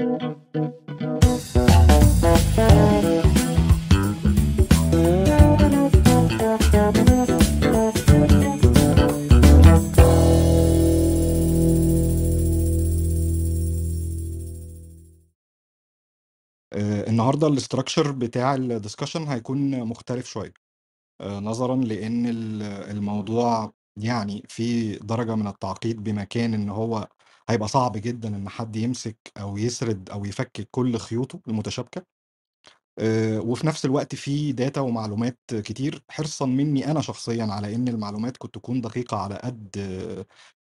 آه، النهارده ال structure بتاع ال discussion هيكون مختلف شوية. آه، نظرا لأن ال- الموضوع يعني في درجة من التعقيد بمكان إن هو هيبقى صعب جدا إن حد يمسك أو يسرد أو يفكك كل خيوطه المتشابكة. آه، وفي نفس الوقت في داتا ومعلومات كتير حرصا مني أنا شخصيا على إن المعلومات كنت تكون دقيقة على قد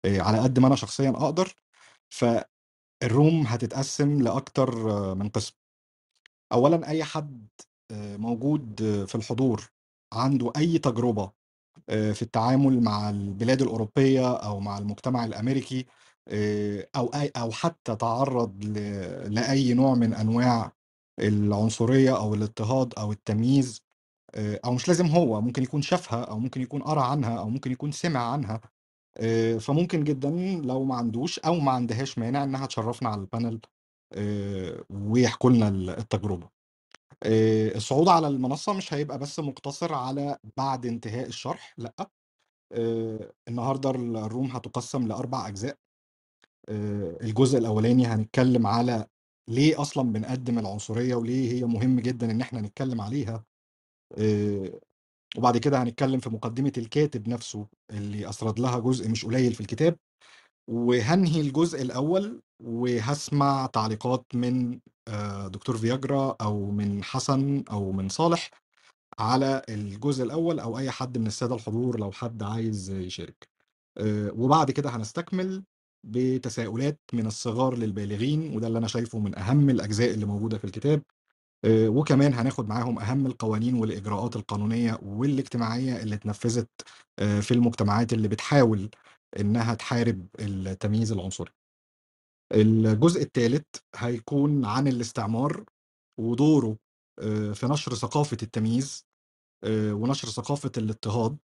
على قد ما أنا شخصيا أقدر. فالروم هتتقسم لأكتر آه، من قسم. اولا أي حد موجود في الحضور عنده أي تجربة آه، في التعامل مع البلاد الأوروبية أو مع المجتمع الأمريكي آه، أو أي أو حتى تعرض لأي نوع من أنواع العنصرية أو الاضطهاد أو التمييز آه، أو مش لازم هو ممكن يكون شافها أو ممكن يكون قرأ عنها أو ممكن يكون سمع عنها آه، فممكن جدا لو ما عندوش أو ما عندهاش مانع إنها تشرفنا على البانل آه، ويحكوا لنا التجربة. آه، الصعود على المنصة مش هيبقى بس مقتصر على بعد انتهاء الشرح لأ آه، النهاردة الروم هتقسم لأربع أجزاء. آه، الجزء الأولاني هنتكلم على ليه أصلا بنقدم العنصرية وليه هي مهم جدا إن إحنا نتكلم عليها. آه، وبعد كده هنتكلم في مقدمة الكاتب نفسه اللي أسرد لها جزء مش قليل في الكتاب. وهنهي الجزء الأول وهسمع تعليقات من آه، دكتور فياجرا أو من حسن أو من صالح على الجزء الأول أو أي حد من السادة الحضور لو حد عايز يشارك. آه، وبعد كده هنستكمل بتساؤلات من الصغار للبالغين وده اللي أنا شايفه من أهم الأجزاء اللي موجودة في الكتاب. آه، وكمان هناخد معاهم أهم القوانين والإجراءات القانونية والاجتماعية اللي اتنفذت آه، في المجتمعات اللي بتحاول إنها تحارب التمييز العنصري. الجزء الثالث هيكون عن الاستعمار ودوره آه، في نشر ثقافة التمييز ونشر ثقافة الاضطهاد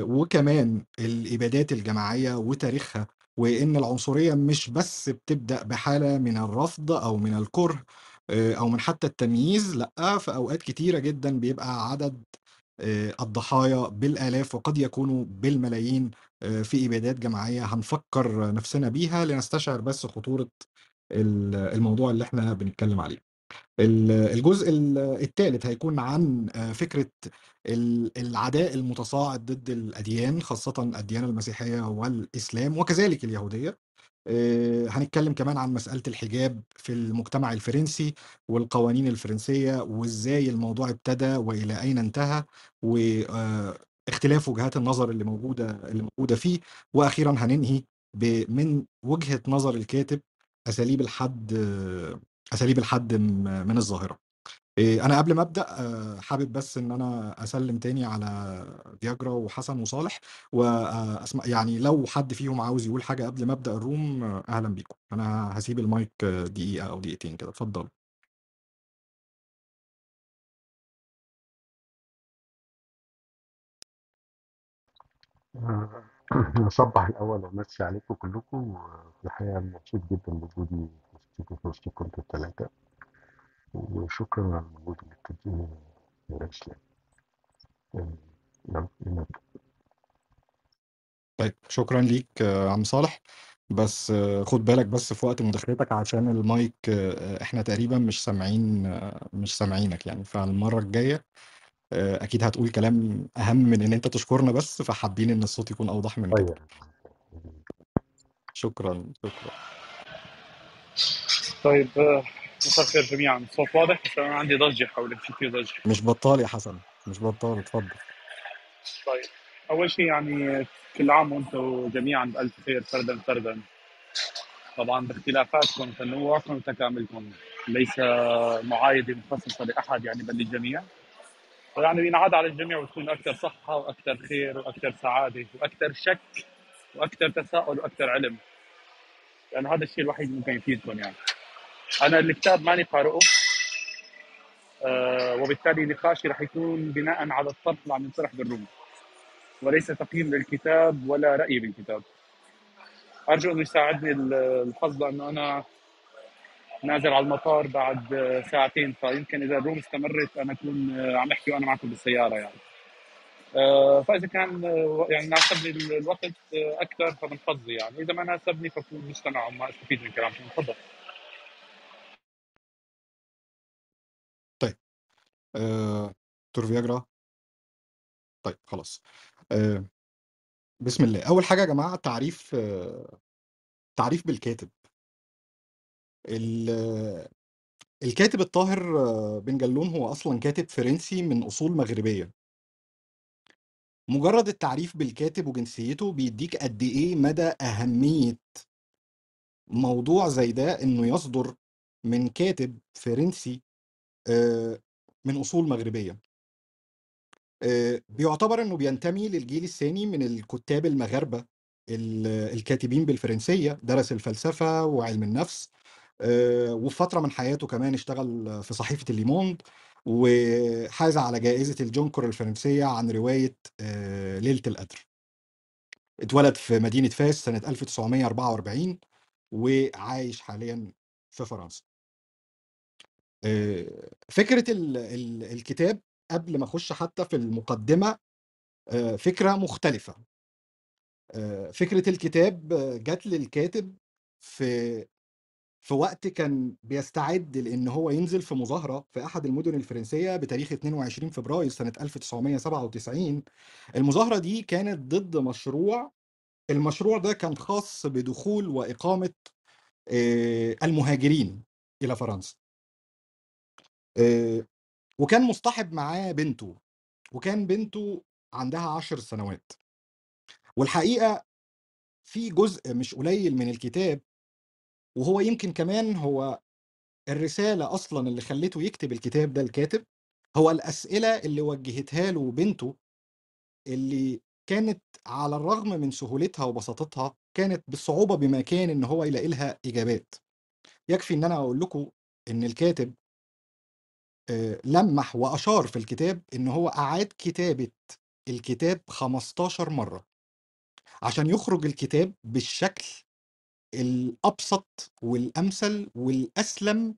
وكمان الإبادات الجماعية وتاريخها وإن العنصرية مش بس بتبدأ بحالة من الرفض أو من الكره آه، أو من حتى التمييز لأ في أوقات كتيرة جدا بيبقى عدد آه، الضحايا بالآلاف وقد يكونوا بالملايين آه، في إبادات جماعية هنفكر نفسنا بيها لنستشعر بس خطورة ال- الموضوع اللي إحنا بنتكلم عليه. الجزء الثالث هيكون عن آه، فكرة ال- العداء المتصاعد ضد الأديان خاصة الديانة المسيحية والإسلام وكذلك اليهودية. آه، هنتكلم كمان عن مسألة الحجاب في المجتمع الفرنسي والقوانين الفرنسية وإزاي الموضوع ابتدى وإلى أين انتهى واختلاف وجهات النظر اللي موجودة اللي موجودة فيه. وأخيرا هننهي من وجهة نظر الكاتب أساليب الحد أساليب الحد من الظاهرة. إيه، أنا قبل ما أبدأ آه، حابب بس إن أنا أسلم تاني على فياجرا وحسن وصالح وأسمع يعني لو حد فيهم عاوز يقول حاجة قبل ما أبدأ الروم آه، أهلا بيكم. أنا هسيب المايك آه، دقيقة أو دقيقتين كده. اتفضل آه، نصبح الأول ومسي عليكم كلكم وفي الحقيقة أنا مبسوط جدا بوجودي في وسطكم أنتوا التلاتة وشكرا على المجهود اللي بتديه يا إسلام آه، يلا نبدأ طيب شكرا ليك آه، عم صالح. بس آه، خد بالك بس في وقت مداخلتك عشان المايك آه، إحنا تقريبا مش سامعين آه، مش سامعينك يعني. فالمرة الجاية آه، أكيد هتقول كلام أهم من إن أنت تشكرنا بس فحابين إن الصوت يكون أوضح من كده طيب. شكرا شكرا. طيب آه، مساء الخير جميعا. الصوت واضح؟ بس أنا عندي ضجة حولك في في ضجة. مش بطال يا حسن مش بطال اتفضل. طيب أول شيء يعني كل عام وأنتم جميعا بألف خير فردا فردا. طبعا باختلافاتكم تنوعكم وتكاملكم. ليس معايدة مخصصة لأحد يعني بل للجميع. ويعني ينعاد على الجميع وتكون أكثر صحة وأكثر خير وأكثر سعادة وأكثر شك وأكثر تساؤل وأكثر علم. لأنه هذا الشيء الوحيد ممكن يفيدكم يعني. أنا الكتاب ماني قارئه. آه، وبالتالي نقاشي رح يكون بناء على الطرح اللي عم ينطرح بالروم. وليس تقييم للكتاب ولا رايي بالكتاب. أرجو انه يساعدني ال- الحظ لأنه أنا نازل على المطار بعد ساعتين فيمكن إذا الروم استمرت أنا أكون عم أحكي وأنا معكم بالسيارة يعني. آه، فإذا كان آه، يعني ناسبني ال- الوقت آه، أكثر فمن حظي يعني. إذا ما ناسبني فبكون مستمع وما أستفيد من كلامكم تفضل طيب. آه، دكتور فياجرا. طيب خلاص. آه، بسم الله. أول حاجة يا جماعة تعريف آه، تعريف بالكاتب. ال- الكاتب الطاهر آه، بن جلون هو أصلا كاتب فرنسي من أصول مغربية. مجرد التعريف بالكاتب وجنسيته بيديك قد إيه مدى أهمية موضوع زي ده إنه يصدر من كاتب فرنسي آه، من أصول مغربية. آه، بيعتبر إنه بينتمي للجيل الثاني من الكتاب المغاربة ال- الكاتبين بالفرنسية درس الفلسفة وعلم النفس آه، وفي فترة من حياته كمان اشتغل في صحيفة الليموند. وحاز على جائزة الجونكور الفرنسية عن رواية آه، ليلة القدر. اتولد في مدينة فاس سنة 1944 وعايش حاليا في فرنسا. آه، ال- الكتاب قبل ما أخش حتى في المقدمة آه، فكرة مختلفة. آه، فكرة الكتاب جات للكاتب في في وقت كان بيستعد لإن هو ينزل في مظاهرة في أحد المدن الفرنسية بتاريخ 22 فبراير سنة 1997 المظاهرة دي كانت ضد مشروع المشروع ده كان خاص بدخول وإقامة آه، المهاجرين إلى فرنسا. آه، وكان مصطحب معاه بنته وكان بنته عندها عشر سنوات. والحقيقة في جزء مش قليل من الكتاب وهو يمكن كمان هو الرسالة أصلا اللي خلته يكتب الكتاب ده الكاتب هو الأسئلة اللي وجهتها له بنته اللي كانت على الرغم من سهولتها وبساطتها كانت بالصعوبة بمكان إن هو يلاقي لها إجابات. يكفي إن أنا أقول لكم إن الكاتب آه، لمح وأشار في الكتاب إن هو أعاد كتابة الكتاب 15 مرة عشان يخرج الكتاب بالشكل الأبسط والأمثل والأسلم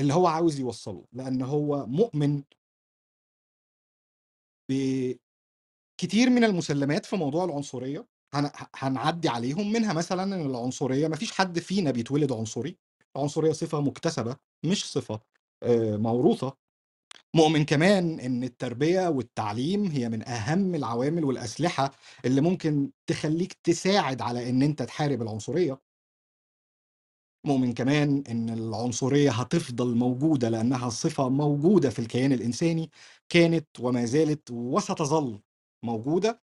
اللي هو عاوز يوصله لأن هو مؤمن بكتير من المسلمات في موضوع العنصرية. هن- هنعدي عليهم منها مثلا إن العنصرية مفيش حد فينا بيتولد عنصري. العنصرية صفة مكتسبة مش صفة آه، موروثة. مؤمن كمان إن التربية والتعليم هي من أهم العوامل والأسلحة اللي ممكن تخليك تساعد على إن أنت تحارب العنصرية. مؤمن كمان إن العنصرية هتفضل موجودة لأنها صفة موجودة في الكيان الإنساني كانت وما زالت وستظل موجودة.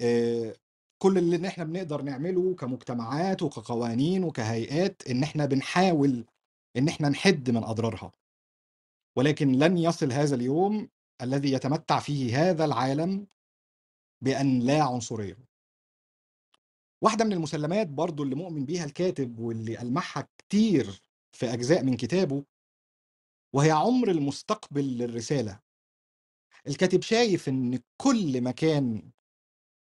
آه، كل اللي إحنا بنقدر نعمله كمجتمعات وكقوانين وكهيئات إن إحنا بنحاول إن إحنا نحد من أضرارها. ولكن لن يصل هذا اليوم الذي يتمتع فيه هذا العالم بأن لا عنصرية. واحدة من المسلمات برضو اللي مؤمن بيها الكاتب واللي ألمحها كتير في أجزاء من كتابه وهي عمر المستقبل للرسالة. الكاتب شايف إن كل ما كان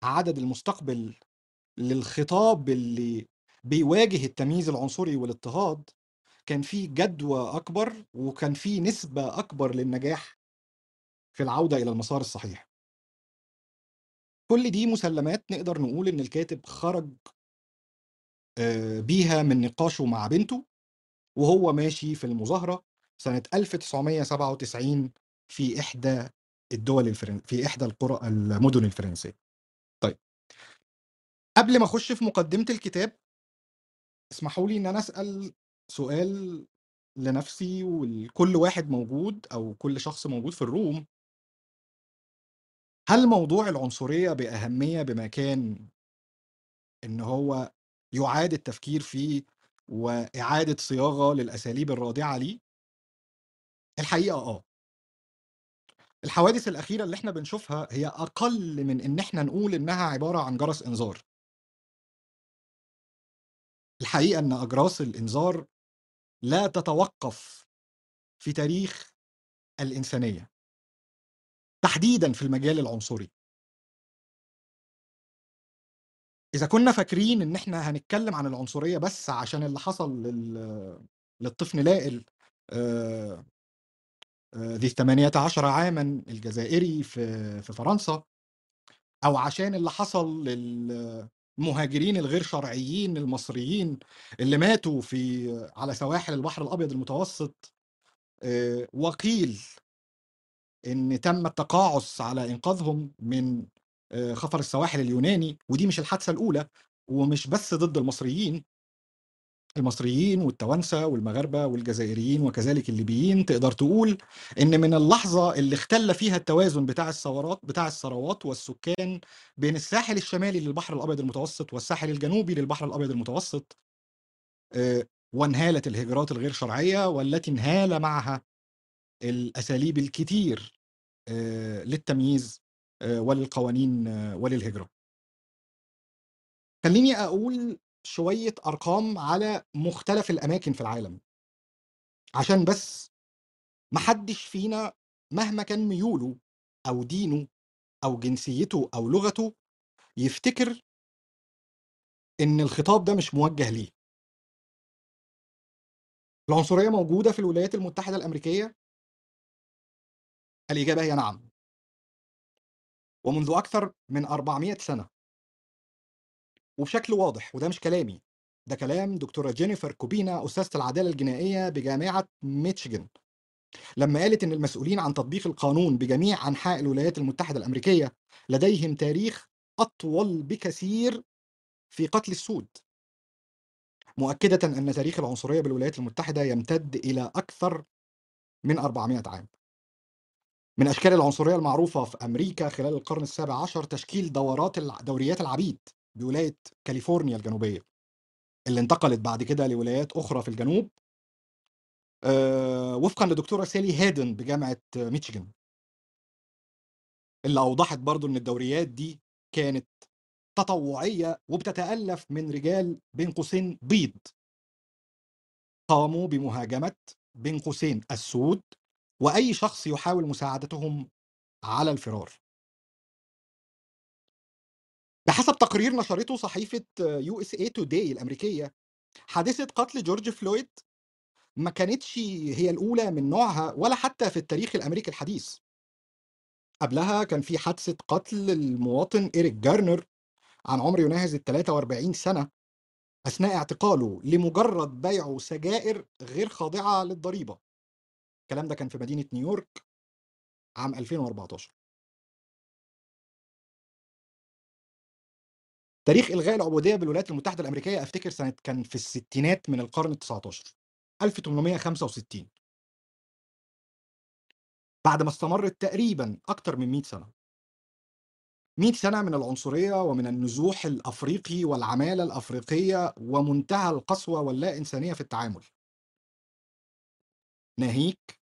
عدد المستقبل للخطاب اللي بيواجه التمييز العنصري والاضطهاد كان في جدوى أكبر وكان في نسبة أكبر للنجاح في العودة إلى المسار الصحيح. كل دي مسلمات نقدر نقول إن الكاتب خرج آه، بيها من نقاشه مع بنته وهو ماشي في المظاهرة سنة 1997 في إحدى الدول الفرن... في إحدى القرى المدن الفرنسية. طيب قبل ما أخش في مقدمة الكتاب اسمحوا لي إن أنا أسأل سؤال لنفسي ولكل واحد موجود أو كل شخص موجود في الروم هل موضوع العنصرية بأهمية بمكان إن هو يعاد التفكير فيه وإعادة صياغة للأساليب الرادعة ليه؟ الحقيقة آه الحوادث الأخيرة اللي إحنا بنشوفها هي أقل من إن إحنا نقول إنها عبارة عن جرس إنذار. الحقيقة إن أجراس الإنذار لا تتوقف في تاريخ الإنسانية. تحديدا في المجال العنصري. إذا كنا فاكرين إن إحنا هنتكلم عن العنصرية بس عشان اللي حصل لل... للطفل نائل آآ آآ ذي ال18 عامًا الجزائري في في فرنسا، أو عشان اللي حصل للمهاجرين الغير شرعيين المصريين اللي ماتوا في على سواحل البحر الأبيض المتوسط آآ وقيل إن تم التقاعس على إنقاذهم من آآ خطر السواحل اليوناني، ودي مش الحادثة الأولى، ومش بس ضد المصريين. المصريين والتوانسة والمغاربة والجزائريين وكذلك الليبيين، تقدر تقول إن من اللحظة اللي اختل فيها التوازن بتاع الثورات بتاع الثروات والسكان بين الساحل الشمالي للبحر الأبيض المتوسط والساحل الجنوبي للبحر الأبيض المتوسط آآ وانهالت الهجرات الغير شرعية والتي انهال معها الأساليب الكتير آآ للتمييز آآ وللقوانين وللهجرة. خلّيني أقول شوية أرقام على مختلف الأماكن في العالم. عشان بس ما حدش فينا مهما كان ميوله أو دينه أو جنسيته أو لغته، يفتكر إن الخطاب ده مش موجه ليه. العنصرية موجودة في الولايات المتحدة الأمريكية؟ الإجابة هي نعم. ومنذ أكثر من 400 سنة. وبشكل واضح، وده مش كلامي، ده كلام دكتورة جينيفر كوبينا أستاذة العدالة الجنائية بجامعة ميتشيجن، لما قالت إن المسؤولين عن تطبيق القانون بجميع أنحاء الولايات المتحدة الأمريكية لديهم تاريخ أطول بكثير في قتل السود. مؤكدة أن تاريخ العنصرية بالولايات المتحدة يمتد إلى أكثر من 400 عام. من أشكال العنصرية المعروفة في أمريكا خلال القرن السابع عشر تشكيل دورات دوريات العبيد بولاية كاليفورنيا الجنوبية، اللي انتقلت بعد كده لولايات أخرى في الجنوب. آآ وفقًا لدكتورة سالي هيدن بجامعة ميتشيجن. اللي أوضحت برضه إن الدوريات دي كانت تطوعية وبتتألف من رجال بين قوسين بيض. قاموا بمهاجمة بين قوسين السود، وأي شخص يحاول مساعدتهم على الفرار. بحسب تقرير نشرته صحيفة USA Today الأمريكية، حادثة قتل جورج فلويد ما كانتش هي الأولى من نوعها ولا حتى في التاريخ الأمريكي الحديث. قبلها كان في حادثة قتل المواطن إيريك جارنر عن عمر يناهز ال43 سنة أثناء اعتقاله لمجرد بيعه سجائر غير خاضعة للضريبة. الكلام ده كان في مدينة نيويورك عام 2014. تاريخ إلغاء العبودية بالولايات المتحدة الأمريكية أفتكر سنة كان في الستينات من القرن ال19 1865. بعد ما استمرت تقريبًا أكتر من 100 سنة. 100 سنة من العنصرية ومن النزوح الأفريقي والعمالة الأفريقية ومنتهى القسوة واللا إنسانية في التعامل. ناهيك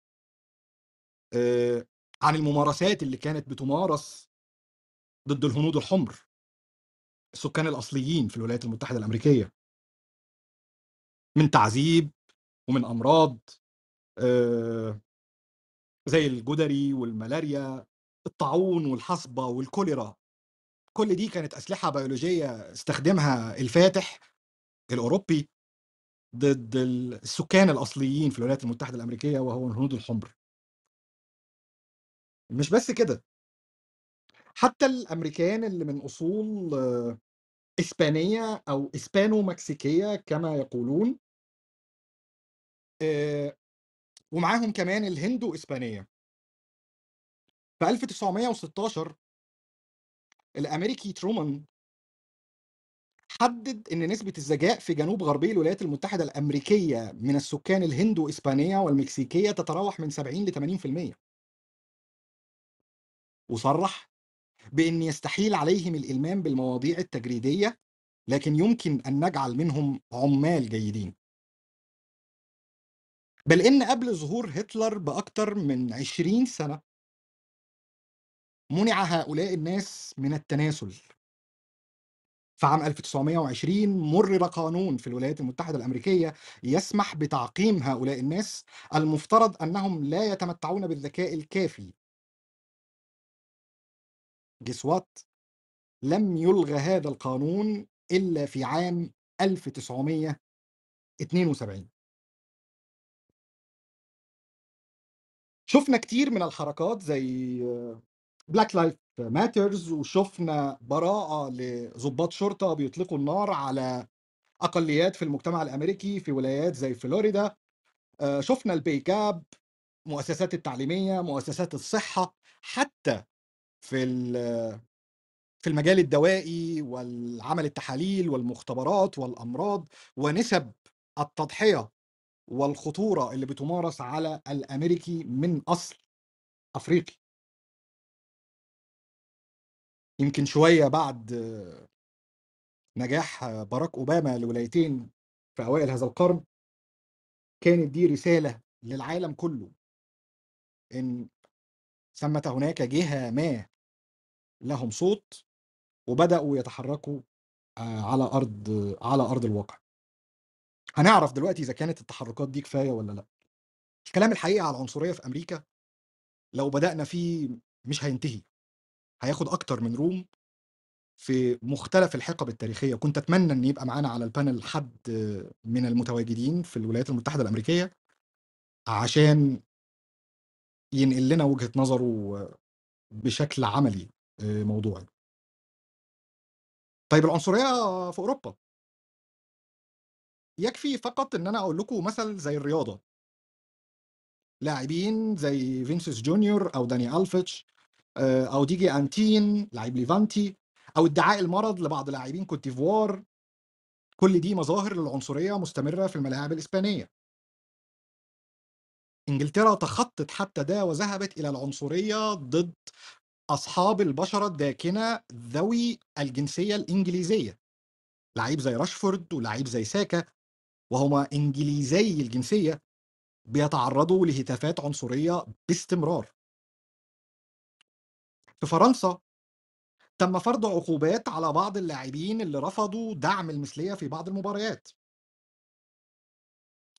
عن الممارسات اللي كانت بتمارس ضد الهنود الحمر. السكان الأصليين في الولايات المتحدة الأمريكية. من تعذيب ومن أمراض زي الجدري والملاريا، الطاعون والحصبة والكوليرا. كل دي كانت أسلحة بيولوجية استخدمها الفاتح الأوروبي ضد ال السكان الأصليين في الولايات المتحدة الأمريكية وهو الهنود الحمر. مش بس كده. حتى الأمريكان اللي من أصول إسبانية أو إسبانو مكسيكية كما يقولون. آآ ومعاهم كمان الهندو إسبانية. في 1916 الأمريكي ترومان حدد إن نسبة الذكاء في جنوب غربي الولايات المتحدة الأمريكية من السكان الهندو إسبانية والمكسيكية تتراوح من 70 ل80%. وصرح بإن يستحيل عليهم الإلمام بالمواضيع التجريدية، لكن يمكن أن نجعل منهم عمال جيدين. بل إن قبل ظهور هتلر بأكتر من 20 سنة منع هؤلاء الناس من التناسل. في عام 1920 مرر قانون في الولايات المتحدة الأمريكية يسمح بتعقيم هؤلاء الناس المفترض أنهم لا يتمتعون بالذكاء الكافي. جسوات لم يلغى هذا القانون إلا في عام 1972 شفنا كتير من الحركات زي Black Lives Matters وشُفنا براءة لضباط شرطة بيطلقوا النار على أقليات في المجتمع الأمريكي في ولايات زي فلوريدا، آآ شُفنا الpay gap مؤسسات التعليمية، مؤسسات الصحة، حتى في في المجال الدوائي والعمل التحاليل والمختبرات والأمراض ونسب التضحية والخطورة اللي بتمارس على الأمريكي من أصل أفريقي. يمكن شوية بعد نجاح باراك أوباما لولايتين في أوائل هذا القرن كانت دي رسالة للعالم كله إن ثمة هناك جهة ما لهم صوت وبدأوا يتحركوا آآ على أرض على أرض الواقع. هنعرف دلوقتي إذا كانت التحركات دي كفاية والّا لأ. الكلام الحقيقة على العنصرية في أمريكا لو بدأنا فيه مش هينتهي، هياخد أكتر من room في مختلف الحقب التاريخية، كنت أتمنى إن يبقى معانا على الpanel حد من المتواجدين في الولايات المتحدة الأمريكية عشان ينقل لنا وجهة نظره بشكل عملي آآ موضوعي. طيب العنصرية في أوروبا. يكفي فقط إن أنا أقول لكم مثل زي الرياضة. لاعبين زي فينيسيوس جونيور أو داني ألفيتش آآ أو ديجي أنتين لاعب ليفانتي أو ادعاء المرض لبعض لاعبين كوت ديفوار. كل دي مظاهر للعنصرية مستمرة في الملاعب الإسبانية. إنجلترا تخطت حتى ده وذهبت إلى العنصرية ضد أصحاب البشرة الداكنة ذوي الجنسية الإنجليزية. لعيب زي راشفورد ولاعيب زي ساكا وهُم إنجليزي الجنسية بيتعرضوا لهتافات عنصرية باستمرار. في فرنسا تم فرض عقوبات على بعض اللاعبين اللي رفضوا دعم المثلية في بعض المباريات.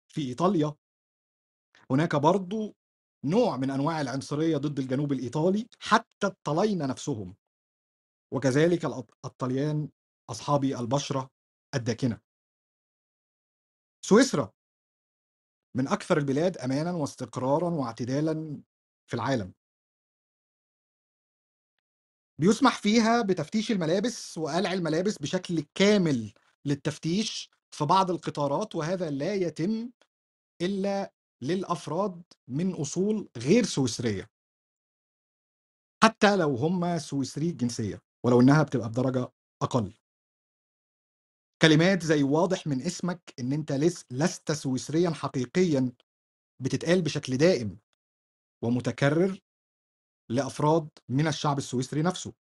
في إيطاليا هناك برضه نوع من أنواع العنصرية ضد الجنوب الإيطالي حتى الطلاينة نفسهم. وكذلك الطليان أصحابي البشرة الداكنة. سويسرا من أكثر البلاد أمانًا واستقرارًا واعتدالًا في العالم. بيُسمح فيها بتفتيش الملابس وقلع الملابس بشكل كامل للتفتيش في بعض القطارات وهذا لا يتم إلا للأفراد من أصول غير سويسرية. حتى لو هم سويسري الجنسية ولو إنها بتبقى بدرجة أقل. كلمات زي واضح من اسمك أنت لس لست سويسريًا حقيقيًا بتتقال بشكل دائم ومتكرر لأفراد من الشعب السويسري نفسه.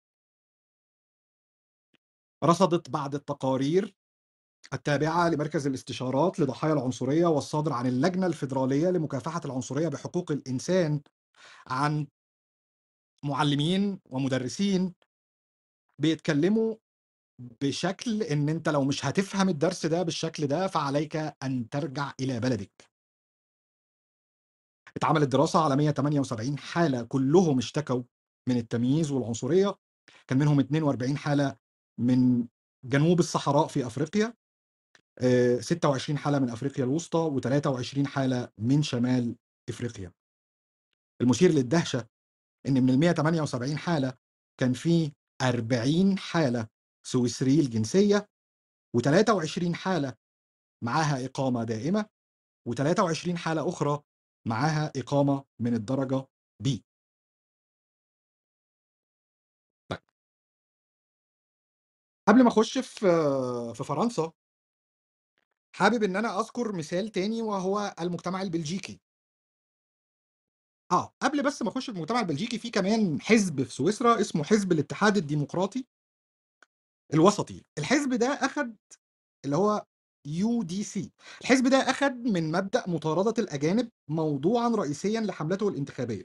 رصدت بعض التقارير التابعة لمركز الاستشارات لضحايا العنصرية والصادر عن اللجنة الفيدرالية لمكافحة العنصرية بحقوق الإنسان عن معلمين ومدرسين بيتكلموا بشكل إن أنت لو مش هتفهم الدرس ده بالشكل ده فعليك أن ترجع إلى بلدك. اتعملت دراسة على 178 حالة كلهم اشتكوا من التمييز والعنصرية، كان منهم 42 حالة من جنوب الصحراء في أفريقيا، آآ 26 حالة من أفريقيا الوسطى و23 حالة من شمال إفريقيا. المثير للدهشة إن من ال178 حالة كان في 40 حالة سويسري الجنسية و23 حالة معاها إقامة دائمة و23 حالة أخرى معاها إقامة من الدرجة B. طيب. قبل ما أخش في في فرنسا حابب إن أنا أذكر مثال تاني وهو المجتمع البلجيكي. آه، قبل بس ما أخش في المجتمع البلجيكي في كمان حزب في سويسرا اسمه حزب الاتحاد الديمقراطي الوسطي. الحزب ده أخد اللي هو UDC الحزب ده أخد من مبدأ مطاردة الأجانب موضوعًا رئيسيًا لحملته الانتخابية.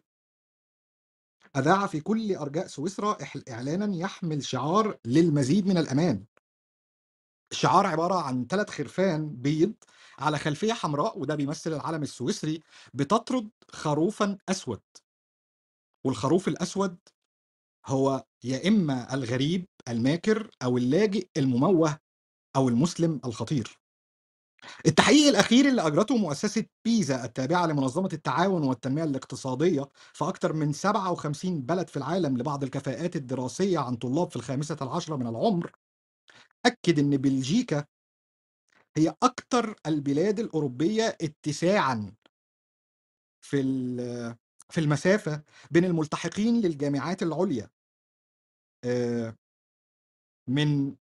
أذاع في كل أرجاء سويسرا إعلانًا يحمل شعار للمزيد من الأمان. الشعار عبارة عن 3 خرفان بيض على خلفية حمراء وده بيمثل العلم السويسري بتطرد خروفًا أسود. والخروف الأسود هو يا إما الغريب الماكر أو اللاجئ المموه أو المسلم الخطير. التحقيق الأخير اللي أجرته مؤسسة بيزا التابعة لمنظمة التعاون والتنمية الاقتصادية في أكثر من 57 بلد في العالم لبعض الكفاءات الدراسية عن طلاب في الخامسة العشرة من العمر أكد إن بلجيكا هي أكثر البلاد الأوروبية اتساعًا في في المسافة بين الملتحقين للجامعات العُليا. آآ من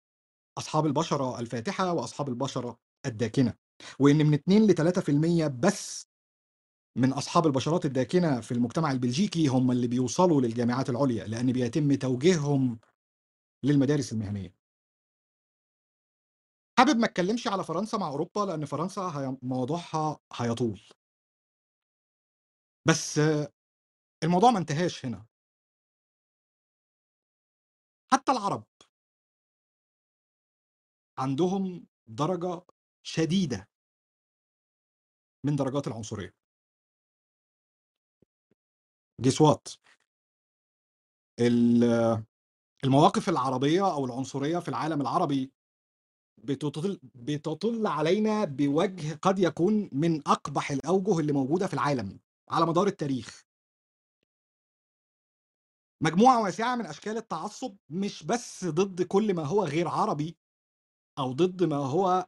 أصحاب البشرة الفاتحة وأصحاب البشرة الداكنة، وإن من 2 ل3% بس من أصحاب البشرات الداكنة في المجتمع البلجيكي هم اللي بيوصلوا للجامعات العُليا، لأن بيتم توجيههم للمدارس المهنية. حابب ما اتكلمش على فرنسا مع أوروبا، لأن فرنسا موضوعها هيطول. بس الموضوع ما انتهاش هنا. حتى العرب. عندهم درجة شديدة من درجات العنصرية. guess what؟ ال المواقف العربية أو العنصرية في العالم العربي بتطل بتطل علينا بوجه قد يكون من أقبح الأوجه اللي موجودة في العالم على مدار التاريخ. مجموعة واسعة من أشكال التعصب مش بس ضد كل ما هو غير عربي أو ضد ما هو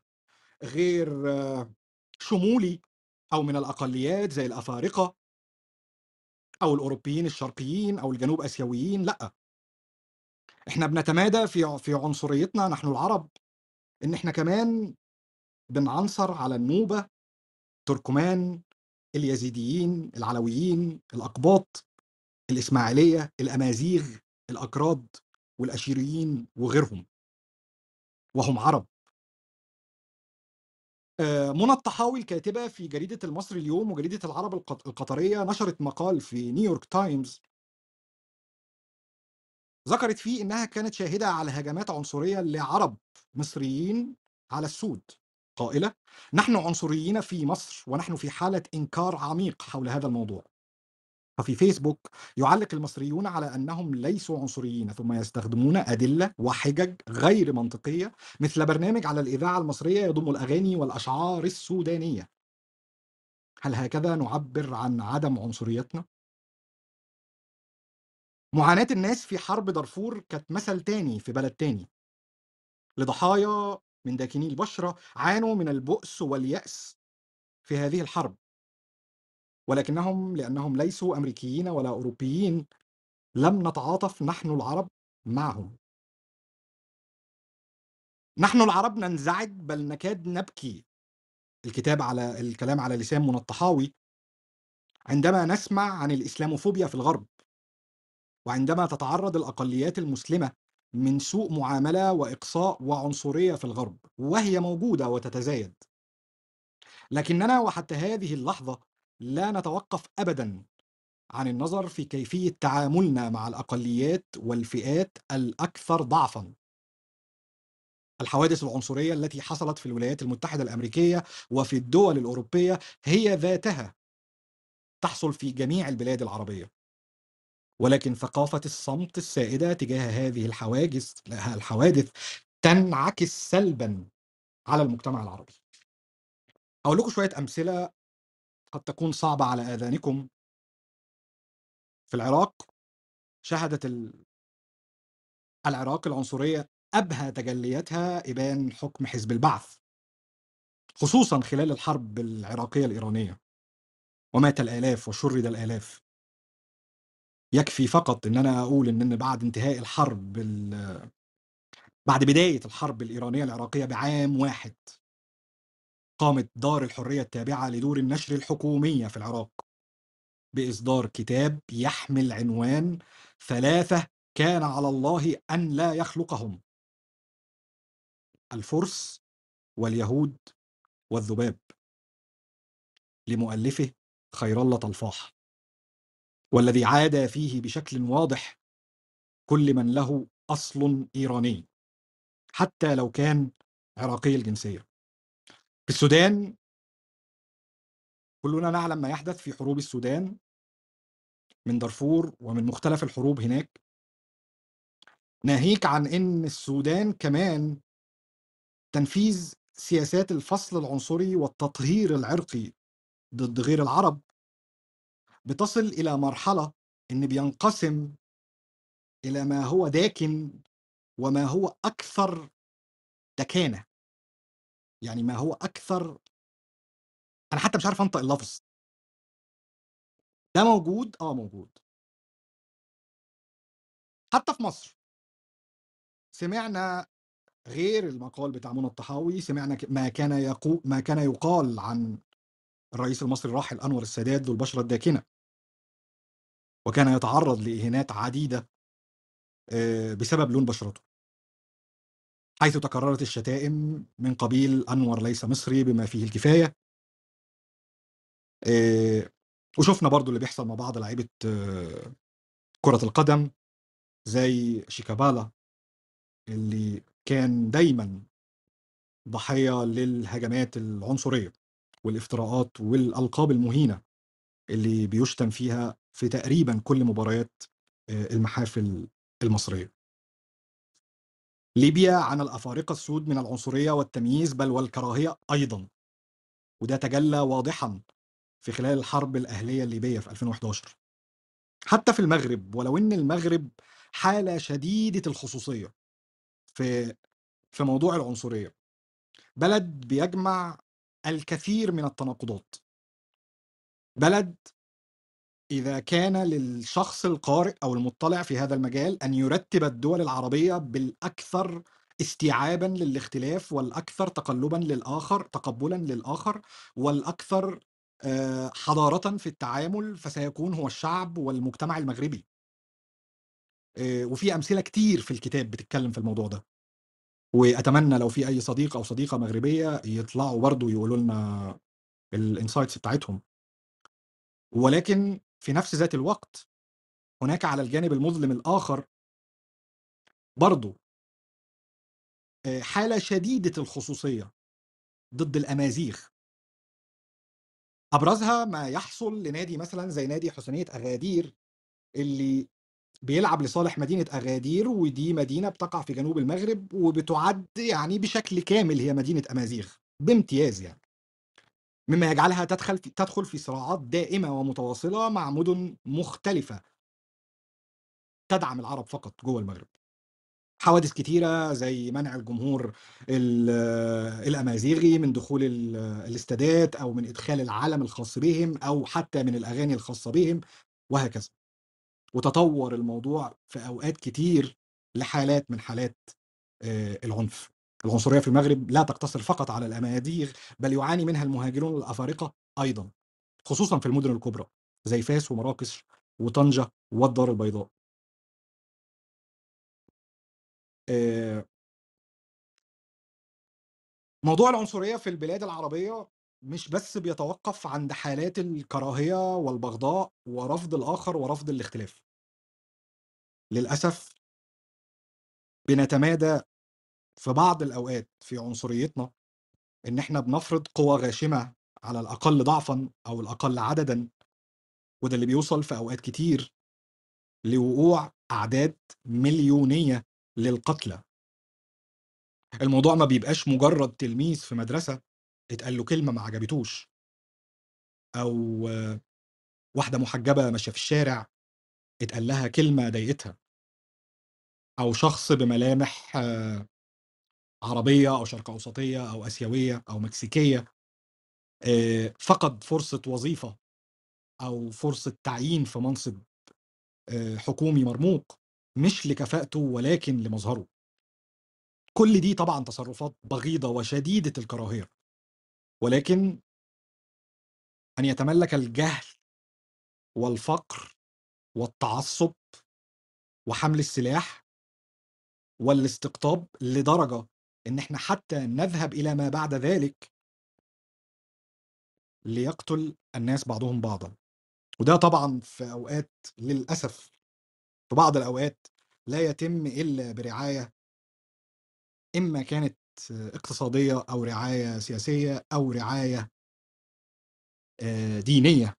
غير شمولي أو من الأقليات زي الأفارقة أو الأوروبيين الشرقيين أو الجنوب آسيويين، لأ. إحنا بنتمادى في في عنصريتنا نحن العرب، إن إحنا كمان بنعنصر على النوبة، تركمان، اليزيديين، العلويين، الأقباط، الإسماعيلية، الأمازيغ، الأكراد والأشيريين وغيرهم. وهم عرب. آآ منى الطحاوي الكاتبة في جريدة المصري اليوم وجريدة العرب القط القطرية نشرت مقال في نيويورك تايمز ذكرت فيه إنها كانت شاهدة على هجمات عنصرية لعرب مصريين على السود، قائلة: "نحن عنصريين في مصر ونحن في حالة إنكار عميق حول هذا الموضوع." ففي فيسبوك يعلق المصريون على أنهم ليسوا عنصريين، ثم يستخدمون أدلة وحجج غير منطقية مثل برنامج على الإذاعة المصرية يضم الأغاني والأشعار السودانية. هل هكذا نعبر عن عدم عنصريتنا؟ معاناة الناس في حرب دارفور كانت مثل تاني في بلد تاني. لضحايا من داكني البشرة عانوا من البؤس واليأس في هذه الحرب. ولكنهم لأنهم ليسوا أمريكيين ولا أوروبيين، لم نتعاطف نحن العرب معهم. نحن العرب ننزعج بل نكاد نبكي. الكتاب على الكلام على لسان منى الطحاوي. عندما نسمع عن الإسلاموفوبيا في الغرب. وعندما تتعرض الأقليات المسلمة من سوء معاملة وإقصاء وعنصرية في الغرب، وهي موجودة وتتزايد. لكننا وحتى هذه اللحظة لا نتوقف أبدًا عن النظر في كيفية تعاملنا مع الأقليات والفئات الأكثر ضعفًا. الحوادث العنصرية التي حصلت في الولايات المتحدة الأمريكية وفي الدول الأوروبية هي ذاتها تحصل في جميع البلاد العربية. ولكن ثقافة الصمت السائدة تجاه هذه الحواجز الحوادث تنعكس سلبًا على المجتمع العربي. هاقول لكم شوية أمثلة قد تكون صعبة على آذانكم. في العراق شهدت ال العراق العنصرية أبهى تجلياتها إبان حكم حزب البعث. خصوصًا خلال الحرب العراقية الإيرانية. ومات الآلاف وشُرِّد الآلاف. يكفي فقط إن أنا أقول إن بعد انتهاء الحرب ال بعد بداية الحرب الإيرانية العراقية بعام واحد قامت دار الحرية التابعة لدور النشر الحكومية في العراق بإصدار كتاب يحمل عنوان ثلاثة كان على الله أن لا يخلقهم. الفُرس واليهود والذباب. لمؤلفه خير الله طلفاح. والذي عادى فيه بشكل واضح كل من له أصل إيراني، حتى لو كان عراقي الجنسية. في السودان كلنا نعلم ما يحدث في حروب السودان من دارفور ومن مختلف الحروب هناك. ناهيك عن إن السودان كمان تنفيذ سياسات الفصل العنصري والتطهير العرقي ضد غير العرب بتصل إلى مرحلة إن بينقسم إلى ما هو داكن وما هو أكثر دكانة يعني ما هو أكثر أنا حتى مش عارف أنطق اللفظ. ده موجود؟ آه موجود. حتى في مصر. سمعنا غير المقال بتاع منى الطحاوي سمعنا ما كان يقو ما كان يقال عن الرئيس المصري الراحل أنور السادات ذو البشرة الداكنة. وكان يتعرض لإهانات عديدة آه، بسبب لون بشرته. حيث تكررت الشتائم من قبيل أنور ليس مصري بما فيه الكفاية آه، وشفنا برضو اللي بيحصل مع بعض لعيبة آه، كرة القدم زي شيكابالا اللي كان دايما ضحية للهجمات العنصرية والافتراءات والألقاب المهينة اللي بيشتم فيها في تقريبا كل مباريات آه، المحافل المصرية. ليبيا عن الأفارقة السود من العنصرية والتمييز بل والكراهية أيضا. وده تجلى واضحا في خلال الحرب الأهلية الليبية في 2011 حتى في المغرب ولو إن المغرب حالة شديدة الخصوصية في في موضوع العنصرية. بلد بيجمع الكثير من التناقضات. بلد إذا كان للشخص القارئ أو المطلع في هذا المجال أن يرتب الدول العربية بالأكثر استيعابا للاختلاف والأكثر تقلبا للآخر تقبلا للآخر والأكثر آه، حضارة في التعامل فسيكون هو الشعب والمجتمع المغربي. آه، وفي أمثلة كتير في الكتاب بتتكلم في الموضوع ده. وأتمنى لو في أي صديق أو صديقة مغربية يطلعوا برضو يقولوا لنا الانسايتس بتاعتهم. ولكن في نفس ذات الوقت هناك على الجانب المظلم الآخر برضو حالة شديدة الخصوصية ضد الأمازيغ. أبرزها ما يحصل لنادي مثلا زي نادي حسنية أغادير اللي بيلعب لصالح مدينة أغادير ودي مدينة بتقع في جنوب المغرب وبتعد يعني بشكل كامل هي مدينة أمازيغ بامتياز يعني. مما يجعلها تدخل في تدخل في صراعات دائمة ومتواصلة مع مدن مختلفة. تدعم العرب فقط جوه المغرب. حوادث كتيرة زي منع الجمهور ال- الأمازيغي من دخول ال- الاستادات أو من إدخال العلم الخاص بهم أو حتى من الأغاني الخاصة بهم وهكذا. وتطور الموضوع في أوقات كتير لحالات من حالات آه، العنف. العنصرية في المغرب لا تقتصر فقط على الأمازيغ بل يعاني منها المهاجرون الأفارقة أيضا خصوصا في المدن الكبرى زي فاس ومراكش وطنجة والدار البيضاء. آه، موضوع العنصرية في البلاد العربية مش بس بيتوقف عند حالات الكراهية والبغضاء ورفض الآخر ورفض الاختلاف. للأسف بنتمادى في بعض الأوقات في عنصريتنا إن إحنا بنفرض قوى غاشمة على الأقل ضعفا أو الأقل عددا وده اللي بيوصل في أوقات كتير لوقوع أعداد مليونية للقتلى. الموضوع ما بيبقاش مجرد تلميذ في مدرسة اتقال له كلمة ما عجبتوش أو آه، واحدة محجبة ماشية في الشارع اتقال لها كلمة ضايقتها أو شخص بملامح عربية أو شرق أوسطية أو آسيوية أو مكسيكية آه، فقد فرصة وظيفة أو فرصة تعيين في منصب حكومي مرموق مش لكفاءته ولكن لمظهره. كل دي طبعا تصرفات بغيضة وشديدة الكراهية. ولكن أن يتملك الجهل والفقر والتعصب وحمل السلاح والاستقطاب لدرجة إن إحنا حتى نذهب إلى ما بعد ذلك ليقتل الناس بعضهم بعضا. وده طبعا في أوقات للأسف في بعض الأوقات لا يتم إلا برعاية إما كانت اقتصادية أو رعاية سياسية أو رعاية آه، دينية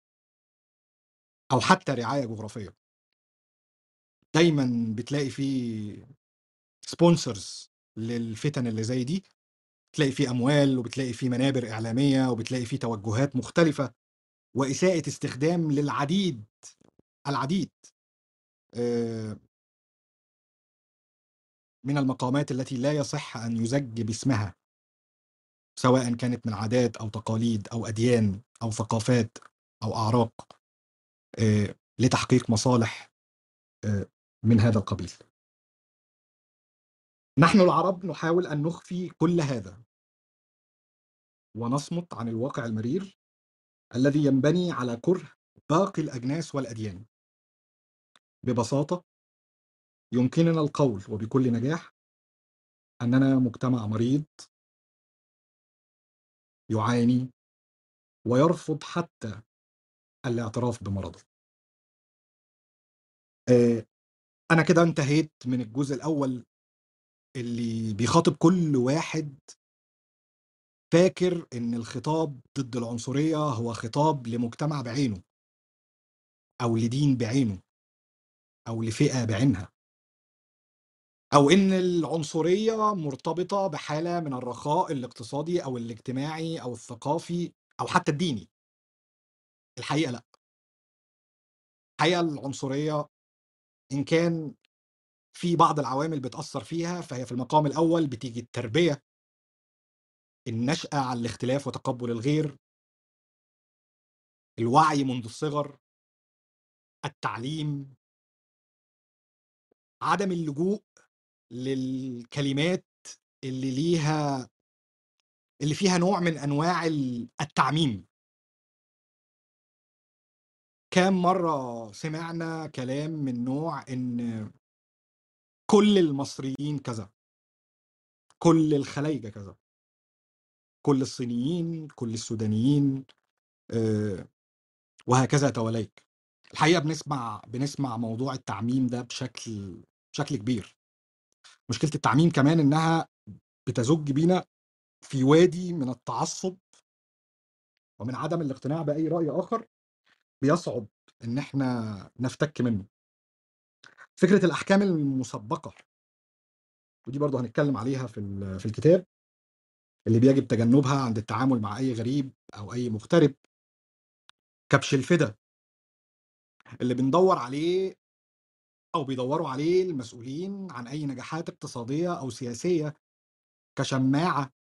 أو حتى رعاية جغرافية. دايما بتلاقي فيه سبونسرز للفتن اللي زي دي بتلاقي فيه أموال وبتلاقي فيه منابر إعلامية وبتلاقي فيه توجهات مختلفة وإساءة استخدام للعديد العديد. من المقامات التي لا يصح أن يزج باسمها سواء كانت من عادات أو تقاليد أو أديان أو ثقافات أو أعراق آه، لتحقيق مصالح من هذا القبيل. نحن العرب نحاول أن نخفي كل هذا. ونصمت عن الواقع المرير الذي ينبني على كره باقي الأجناس والأديان. ببساطة يمكننا القول وبكل نجاح أننا مجتمع مريض يعاني ويرفض حتى الاعتراف بمرضه. آه، أنا كده انتهيت من الجزء الأول اللي بيخاطب كل واحد فاكر إن الخطاب ضد العنصرية هو خطاب لمجتمع بعينه أو لدين بعينه أو لفئة بعينها أو إن العنصرية مرتبطة بحالة من الرخاء الاقتصادي أو الاجتماعي أو الثقافي أو حتى الديني. الحقيقة لأ. الحقيقة العنصرية إن كان في بعض العوامل بتأثر فيها فهي في المقام الأول بتيجي التربية. النشأة على الاختلاف وتقبل الغير. الوعي منذ الصغر. التعليم. عدم اللجوء للكلمات اللي ليها اللي فيها نوع من أنواع ال- التعميم. كام مرة سمعنا كلام من نوع إن كل المصريين كذا كل الخلايجة كذا. كل الصينيين كل السودانيين آه، وهكذا تواليك الحقيقة بنسمع بنسمع موضوع التعميم ده بشكل بشكل كبير. مشكلة التعميم كمان إنها بتزج بينا في وادي من التعصب ومن عدم الاقتناع بأي رأي آخر بيصعب إن إحنا نفتك منه. فكرة الأحكام المسبقة. ودي برضه هنتكلم عليها في في الكتاب. اللي بيجب تجنبها عند التعامل مع أي غريب أو أي مغترب. كبش الفدا. اللي بندور عليه أو بيدوروا عليه المسؤولين عن أي نجاحات اقتصادية أو سياسية كشماعة.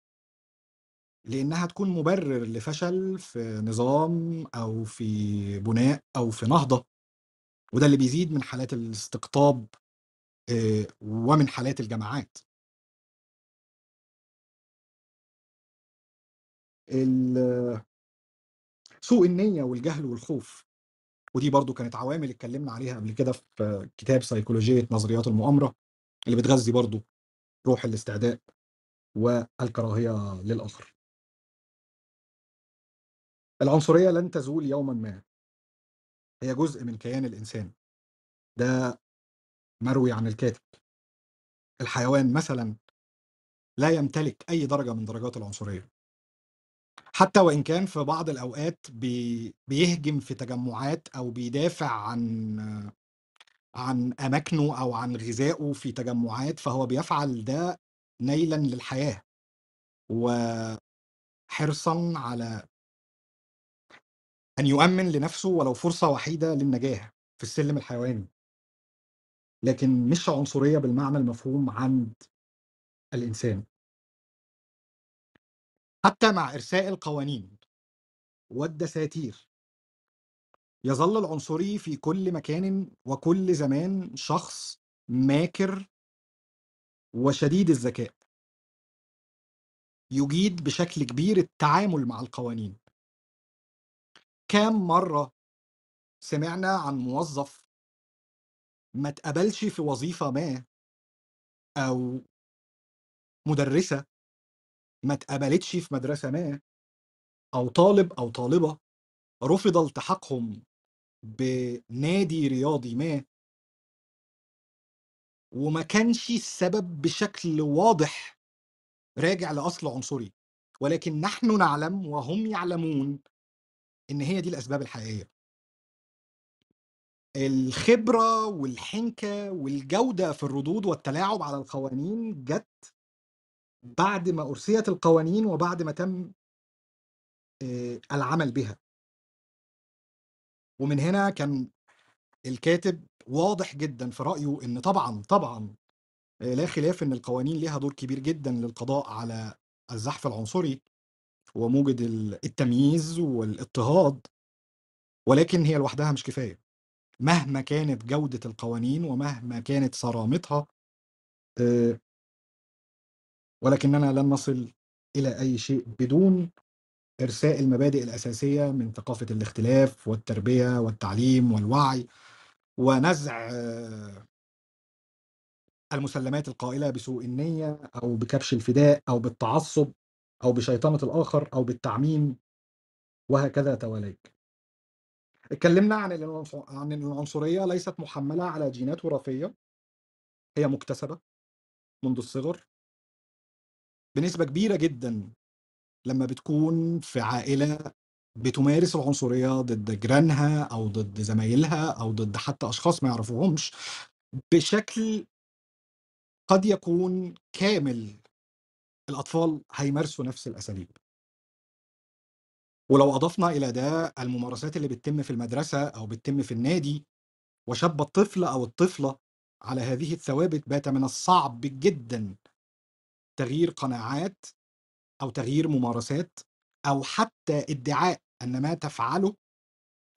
لإنها تكون مبرر لفشل في نظام أو في بناء أو في نهضة. وده اللي بيزيد من حالات الاستقطاب آه، ومن حالات الجماعات. ال- سوء النية والجهل والخوف ودي برضو كانت عوامل اتكلمنا عليها قبل كده في كتاب سيكولوجية نظريات المؤامرة اللي بتغذي برضو روح الاستعداء والكراهية للآخر. العنصرية لن تزول يوما ما. هي جزء من كيان الإنسان. ده مروي عن الكاتب. الحيوان مثلا لا يمتلك أي درجة من درجات العنصرية. حتى وإن كان في بعض الأوقات بي بيهجم في تجمعات أو بيدافع عن عن أماكنه أو عن غذائه في تجمعات فهو بيفعل ده نيلا للحياة. وحرصا على أن يؤمن لنفسه ولو فرصة وحيدة للنجاة في السلم الحيواني. لكن مش عنصرية بالمعنى المفهوم عند الإنسان. حتى مع إرساء القوانين والدساتير يظل العنصري في كل مكان وكل زمان شخص ماكر وشديد الذكاء. يجيد بشكل كبير التعامل مع القوانين. كام مرة سمعنا عن موظف ما اتقبلش في وظيفة ما أو مدرسة ما اتقبلتش في مدرسة ما أو طالب أو طالبة رفض التحاقهم بنادي رياضي ما وما كانش السبب بشكل واضح راجع لأصل عنصري ولكن نحن نعلم وهم يعلمون إن هي دي الأسباب الحقيقية الخبرة والحنكة والجودة في الردود والتلاعب على القوانين جت بعد ما أُرسِيَت القوانين وبعد ما تم آآ العمل بها. ومن هنا كان الكاتب واضح جدًا في رأيه إن طبعًا، طبعًا آآ لا خلاف إن القوانين ليها دور كبير جدًا للقضاء على الزحف العنصري وموجة ال التمييز والاضطهاد. ولكن هي لوحدها مش كفاية. مهما كانت جودة القوانين ومهما كانت صرامتها آآ ولكننا لن نصل إلى أي شيء بدون إرساء المبادئ الأساسية من ثقافة الاختلاف والتربية والتعليم والوعي، ونزع المسلمات القائلة بسوء النية أو بكبش الفداء أو بالتعصب أو بشيطنة الآخر أو بالتعميم وهكذا تواليك. اتكلمنا عن عن العنصرية ليست مُحمّلة على جينات وراثية. هي مُكتسبة منذ الصغر. بنسبة كبيرة جدًا لمّا بتكون في عائلة بتمارس العنصرية ضد جيرانها أو ضد زمايلها أو ضد حتى أشخاص ما يعرفوهمش بشكل قد يكون كامل، الأطفال هيمارسوا نفس الأساليب. ولو أضفنا إلى ده الممارسات اللي بتتم في المدرسة أو بتتم في النادي، وشَبّ الطفل أو الطفلة على هذه الثوابت، بات من الصعب جدًا تغيير قناعات أو تغيير ممارسات أو حتى ادعاء أن ما تفعله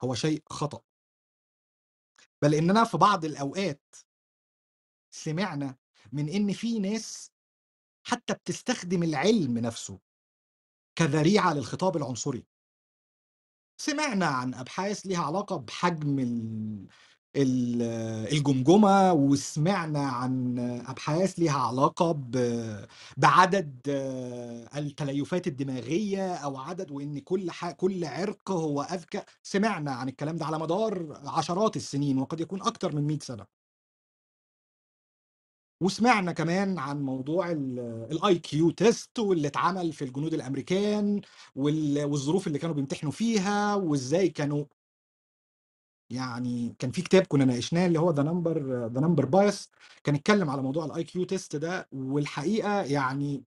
هو شيء خطأ. بل إننا في بعض الأوقات سمعنا من إن في ناس حتى بتستخدم العلم نفسه كذريعة للخطاب العنصري. سمعنا عن أبحاث ليها علاقة بحجم ال ال الجمجمة، وسمعنا عن أبحاث ليها علاقة ب بعدد التليفات الدماغية أو عدد وإن كل كل عرق هو أذكى، سمعنا عن الكلام ده على مدار عشرات السنين وقد يكون أكتر من 100 سنة. وسمعنا كمان عن موضوع ال الIQ test واللي اتعمل في الجنود الأمريكان وال والظروف اللي كانوا بيمتحنوا فيها وإزاي كانوا يعني كان في كتاب كنا ناقشناه اللي هو The number The number bias كان اتكلم على موضوع الIQ test ده، والحقيقة يعني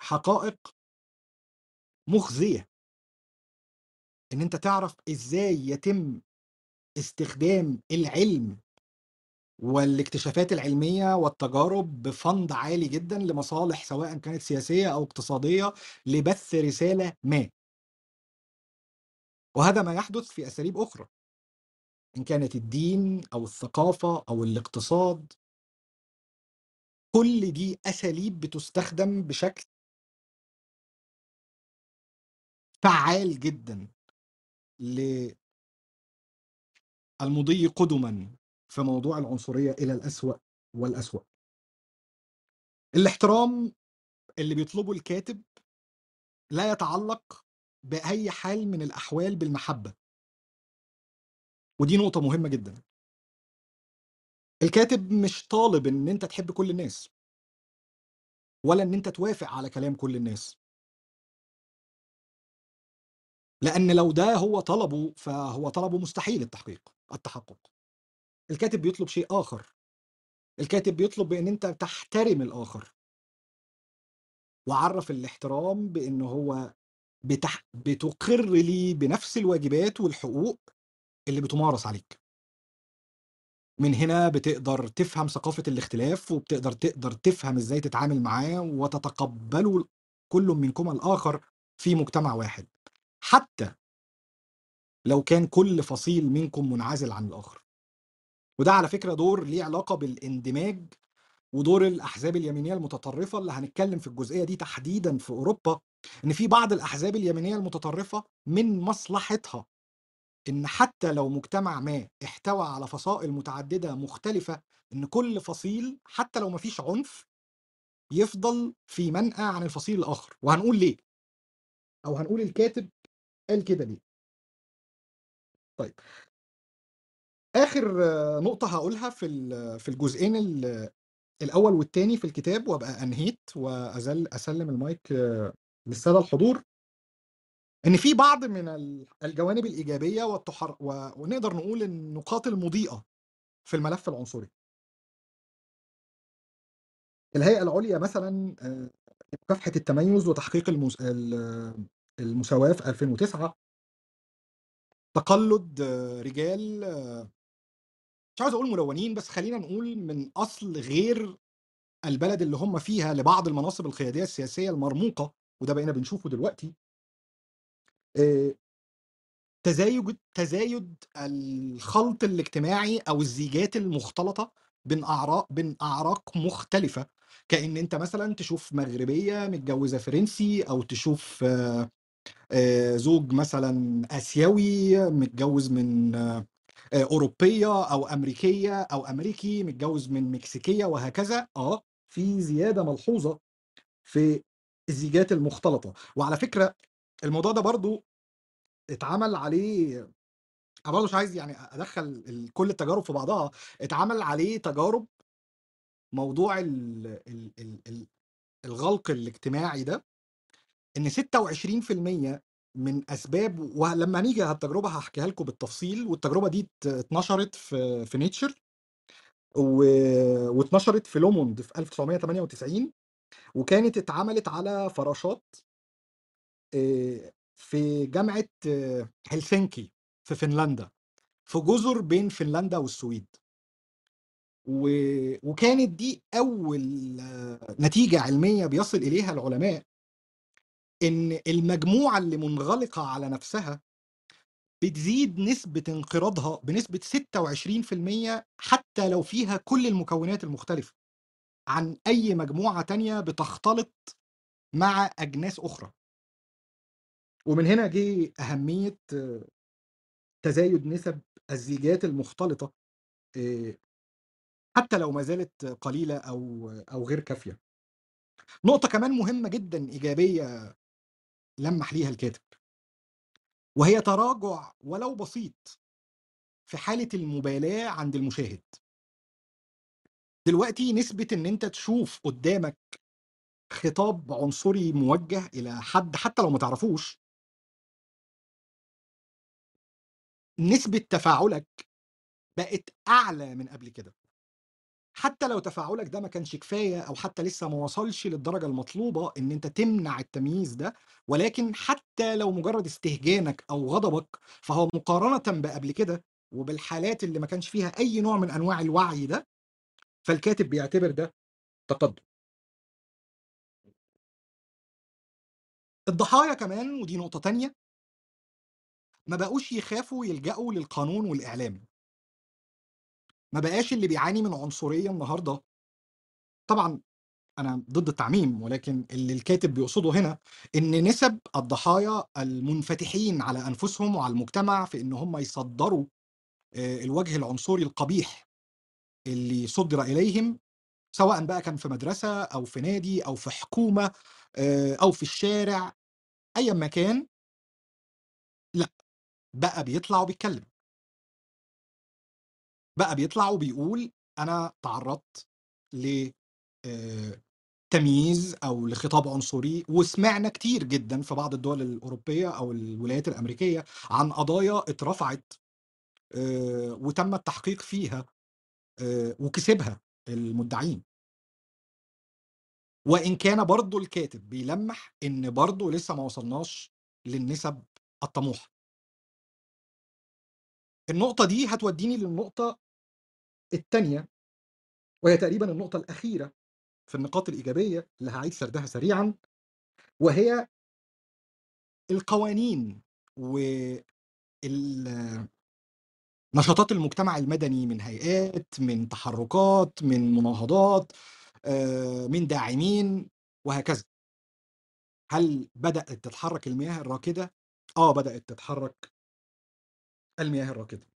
حقائق مُخزية. إن أنت تعرف إزاي يتم استخدام العلم والاكتشافات العلمية والتجارب بفَند عالي جدًا لمصالح سواءً كانت سياسية أو اقتصادية لبث رسالة ما. وهذا ما يحدث في أساليب أخرى. إن كانت الدين أو الثقافة أو الاقتصاد. كل دي أساليب بتُستخدم بشكل فعّال جدًا ل المُضي قُدُمًا في موضوع العنصرية إلى الأسوأ والأسوأ. الاحترام اللي بيطلبه الكاتب لا يتعلق بأي حال من الأحوال بالمحبة. ودي نقطة مهمة جدًا. الكاتب مش طالب إن أنت تحب كل الناس. ولا إن أنت توافق على كلام كل الناس. لأن لو ده هو طلبه، فهو طلبه مستحيل التحقيق التحقق. الكاتب بيطلب شيء آخر. الكاتب بيطلب بإن أنت تحترم الآخر. وعرّف الاحترام بإن هو بتح بتُقِر لي بنفس الواجبات والحقوق اللي بتُمارس عليك. من هنا بتقدر تفهم ثقافة الاختلاف، وبتقدر تقدر تفهم إزاي تتعامل معاه وتتقبّلوا كل منكما الآخر في مجتمع واحد. حتى لو كان كل فصيل منكم منعزل عن الآخر. وده على فكرة دور ليه علاقة بالاندماج ودور الأحزاب اليمينية المتطرفة اللي هنتكلم في الجزئية دي تحديدًا في أوروبا، إن في بعض الأحزاب اليمينية المتطرفة من مصلحتها إن حتى لو مجتمع ما احتوى على فصائل متعددة مختلفة، إن كل فصيل حتى لو ما فيش عنف، يفضل في منأى عن الفصيل الآخر، وهنقول ليه. أو هنقول الكاتب قال كده ليه. طيب. آخر نقطة هاقولها في في الجزئين ال الأول والتاني في الكتاب وأبقى أنهيت وأزل أسلِّم المايك للسادة الحضور. إن في بعض من ال الجوانب الإيجابية والتحر ونقدر نقول النقاط المضيئة في الملف العنصري. الهيئة العُليا مثلًا آآ مكافحة التميُّز وتحقيق المس ال المساواة في 2009 تقلُّد رجال مش عاوز أقول ملوّنين، بس خلّينا نقول من أصل غير البلد اللي هم فيها لبعض المناصب القيادية السياسية المرموقة، وده بقينا بنشوفه دلوقتي. آآ تزايج تزايد الخلط الاجتماعي أو الزيجات المختلطة بين أعرا بين أعراق مختلفة، كإن أنت مثلًا تشوف مغربية متجوّزة فرنسي أو تشوف آآ زوج مثلًا آسيوي متجوّز من آآ أوروبية أو أمريكية أو أمريكي متجوّز من مكسيكية وهكذا، آه، في زيادة ملحوظة في الزيجات المختلطة، وعلى فكرة الموضوع ده برضه اتعمل عليه أنا برضه مش عايز يعني ال كل التجارب في بعضها، اتعمل عليه تجارب موضوع ال ال ال ال الغلق الاجتماعي ده، إن 26% من أسباب ولمّا نيجي على التجربة هاحكيها لكم بالتفصيل، والتجربة دي ات اتنشرت في في Nature و واتنشرت في Monde في 1998 وكانت اتعملت على فراشات آآ في جامعة هلسنكي في فنلندا، في جزر بين فنلندا والسويد. و وكانت دي أول نتيجة علمية بيصل إليها العلماء إن المجموعة اللي منغلقة على نفسها بتزيد نسبة انقراضها بنسبة 26% حتى لو فيها كل المكونات المختلفة، عن أي مجموعة تانية بتختلط مع أجناس أخرى. ومن هنا جه أهمية تزايد نسب الزيجات المختلطة آآ حتى لو ما زالت قليلة أو أو غير كافية. نقطة كمان مهمة جدًا إيجابية لمّح ليها الكاتب. وهي تراجع ولو بسيط في حالة المبالاة عند المشاهد. دلوقتي نسبة إن أنت تشوف قدّامك خطاب عنصري موجه إلى حد حتى لو ما تعرفوش نسبة تفاعلك بقت أعلى من قبل كده. حتى لو تفاعلك ده ما كانش كفاية أو حتى لسه ما وصلش للدرجة المطلوبة إن أنت تمنع التمييز ده، ولكن حتى لو مجرد استهجانك أو غضبك، فهو مقارنةً بقبل كده وبالحالات اللي ما كانش فيها أي نوع من أنواع الوعي ده، فالكاتب بيعتبر ده تقدم. الضحايا كمان ودي نقطة تانية ما بقوش يخافوا يلجأوا للقانون والإعلام. ما بقاش اللي بيعاني من عنصرية النهارده طبعًا أنا ضد التعميم، ولكن اللي الكاتب بيقصده هنا إن نسب الضحايا المنفتحين على أنفسهم وعلى المجتمع في إن هم يصدّروا آآ الوجه العنصري القبيح اللي صُدِّر إليهم، سواء بقى كان في مدرسة أو في نادي أو في حكومة آآ أو في الشارع، أيًا ما كان لأ، بقى بيطلع وبيتكلم. بقى بيطلع وبيقول أنا تعرّضت ل آآ تمييز أو لخطاب عنصري، وسمعنا كتير جدًا في بعض الدول الأوروبية أو الولايات الأمريكية عن قضايا اترفعت آآ وتم التحقيق فيها آآ وكسبها المدعين. وإن كان برضه الكاتب بيلمّح إن برضه لسه ما وصلناش للنسب الطموحة. النقطة دي هتوديني للنقطة التانية، وهي تقريبًا النقطة الأخيرة في النقاط الإيجابية اللي هاعيد سردها سريعًا، وهي القوانين وال نشاطات المجتمع المدني من هيئات، من تحرُّكات، من مناهضات، آآ من داعمين وهكذا. هل بدأت تتحرك المياه الراكدة؟ آه، بدأت تتحرك المياه الراكدة.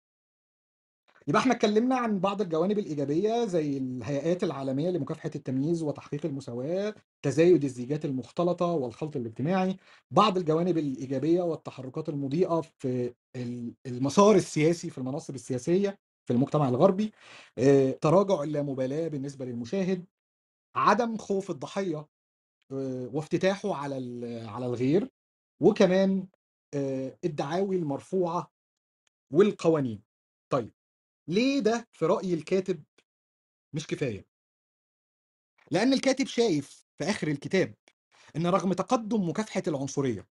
يبقى إحنا اتكلمنا عن بعض الجوانب الإيجابية زي الهيئات العالمية لمكافحة التمييز وتحقيق المساواة، تزايد الزيجات المختلطة والخلط الاجتماعي، بعض الجوانب الإيجابية والتحركات المضيئة في ال المسار السياسي في المناصب السياسية في المجتمع الغربي، آآ تراجع اللامبالاة بالنسبة للمشاهد، عدم خوف الضحية آآ وافتتاحه على على الغير، وكمان آآ الدعاوي المرفوعة والقوانين. ليه ده في رأي الكاتب مش كفاية؟ لأن الكاتب شايف في آخر الكتاب إن رغم تقدم مكافحة العنصرية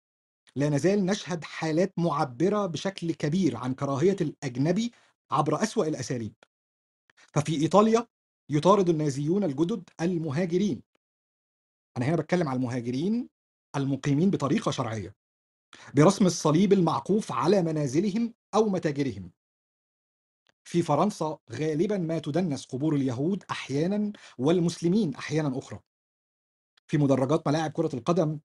لا نزال نشهد حالات معبرة بشكل كبير عن كراهية الأجنبي عبر أسوأ الأساليب. ففي إيطاليا يطارد النازيون الجدد المهاجرين. أنا هنا بتكلم على المهاجرين المقيمين بطريقة شرعية برسم الصليب المعقوف على منازلهم أو متاجرهم. في فرنسا غالبا ما تدنس قبور اليهود أحيانا والمسلمين أحيانا أخرى. في مدرجات ملاعب كرة القدم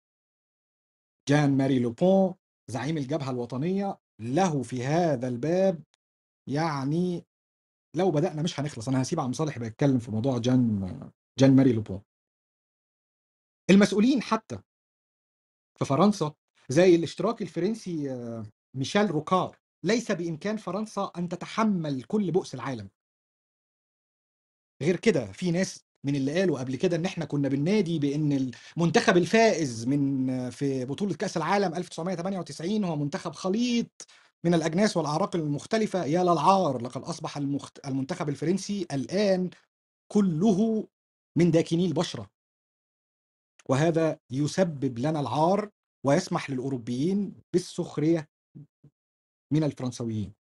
جان ماري لوبون زعيم الجبهة الوطنية له في هذا الباب يعني لو بدأنا مش هنخلص. أنا هسيب عم صالح يبقى يتكلم في موضوع جان جان ماري لوبون. المسؤولين حتى في فرنسا زي الاشتراكي الفرنسي آه، ميشيل روكار. ليس بإمكان فرنسا أن تتحمل كل بؤس العالم. غير كده في ناس من اللي قالوا قبل كده إن إحنا كنا بننادي بإن المنتخب الفائز من في بطولة كأس العالم 1998 هو منتخب خليط من الأجناس والأعراق المختلفة. يا للعار لقد أصبح المخت... المنتخب الفرنسي الآن كله من داكني البشرة. وهذا يسبب لنا العار ويسمح للأوروبيين بالسخرية من الفرنسويين.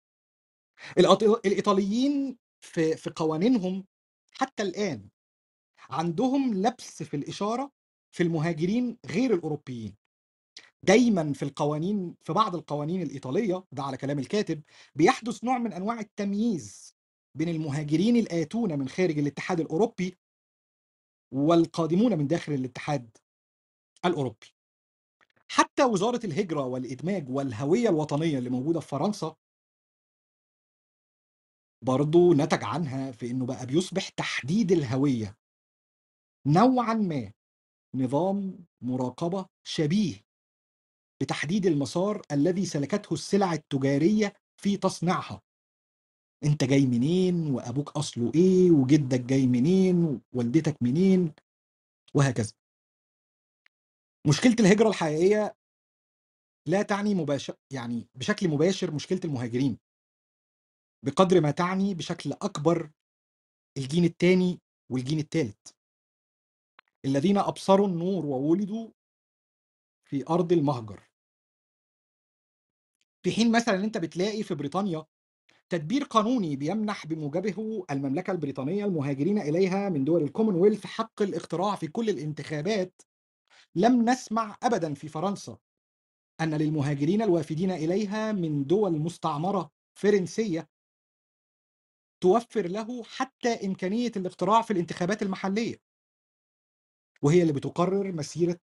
الإيطاليين في في قوانينهم حتى الآن عندهم لبس في الإشارة في المهاجرين غير الأوروبيين. دايما في القوانين في بعض القوانين الإيطالية ده على كلام الكاتب بيحدث نوع من أنواع التمييز بين المهاجرين الآتون من خارج الاتحاد الأوروبي والقادمون من داخل الاتحاد الأوروبي. حتى وزارة الهجرة والإدماج والهوية الوطنية اللي موجودة في فرنسا برضو نتج عنها في إنه بقى بيصبح تحديد الهوية. نوعا ما نظام مراقبة شبيه بتحديد المسار الذي سلكته السلع التجارية في تصنيعها. أنت جاي منين؟ وأبوك أصله إيه؟ وجدك جاي منين؟ ووالدتك منين؟ وهكذا. مشكلة الهجرة الحقيقية لا تعني مباشر يعني بشكل مباشر مشكلة المهاجرين. بقدر ما تعني بشكل أكبر الجيل الثاني والجيل الثالث الذين أبصروا النور وولدوا في أرض المهجر. في حين مثلا أنت بتلاقي في بريطانيا تدبير قانوني بيمنح بموجبه المملكة البريطانية المهاجرين إليها من دول الكومنولث حق الاقتراع في كل الانتخابات لم نسمع أبدا في فرنسا أن للمهاجرين الوافدين إليها من دول مستعمرة فرنسية توفر له حتى إمكانية الاقتراع في الانتخابات المحلية. وهي اللي بتقرر مسيرة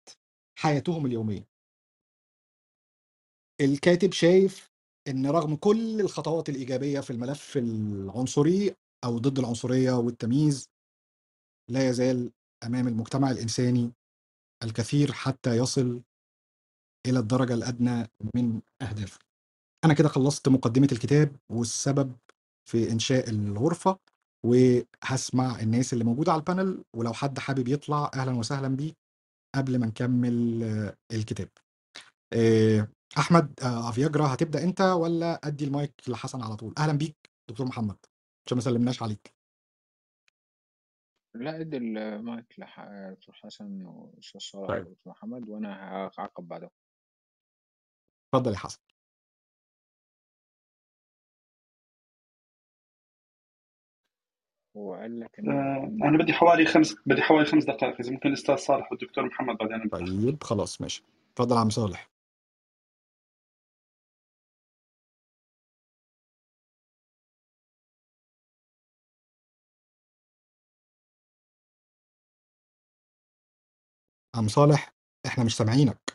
حياتهم اليومية. الكاتب شايف إن رغم كل الخطوات الإيجابية في الملف العنصري أو ضد العنصرية والتمييز لا يزال أمام المجتمع الإنساني الكثير حتى يصل إلى الدرجة الأدنى من أهدافه. أنا كده خلصت مقدمة الكتاب والسبب في إنشاء الغرفة وهسمع الناس اللي موجودة على ال panel ولو حد حابب يطلع أهلا وسهلا بيه قبل ما نكمل آه، الكتاب. آه، أحمد آه، أفياجرا هتبدأ أنت ولا أدي المايك لحسن على طول أهلا بيك دكتور محمد عشان ما سلمناش عليك لا أدي المايك لدكتور حسن وأستاذ صالح طيب. ودكتور محمد وأنا هعقب بعدهم اتفضل يا حسن. هو قال لك آه، أنا بدي حوالي خمس بدي حوالي خمس دقائق إذا ممكن الاستاذ صالح والدكتور محمد بعدين. طيب خلاص ماشي. اتفضل يا عم صالح. عم صالح إحنا مش سامعينك.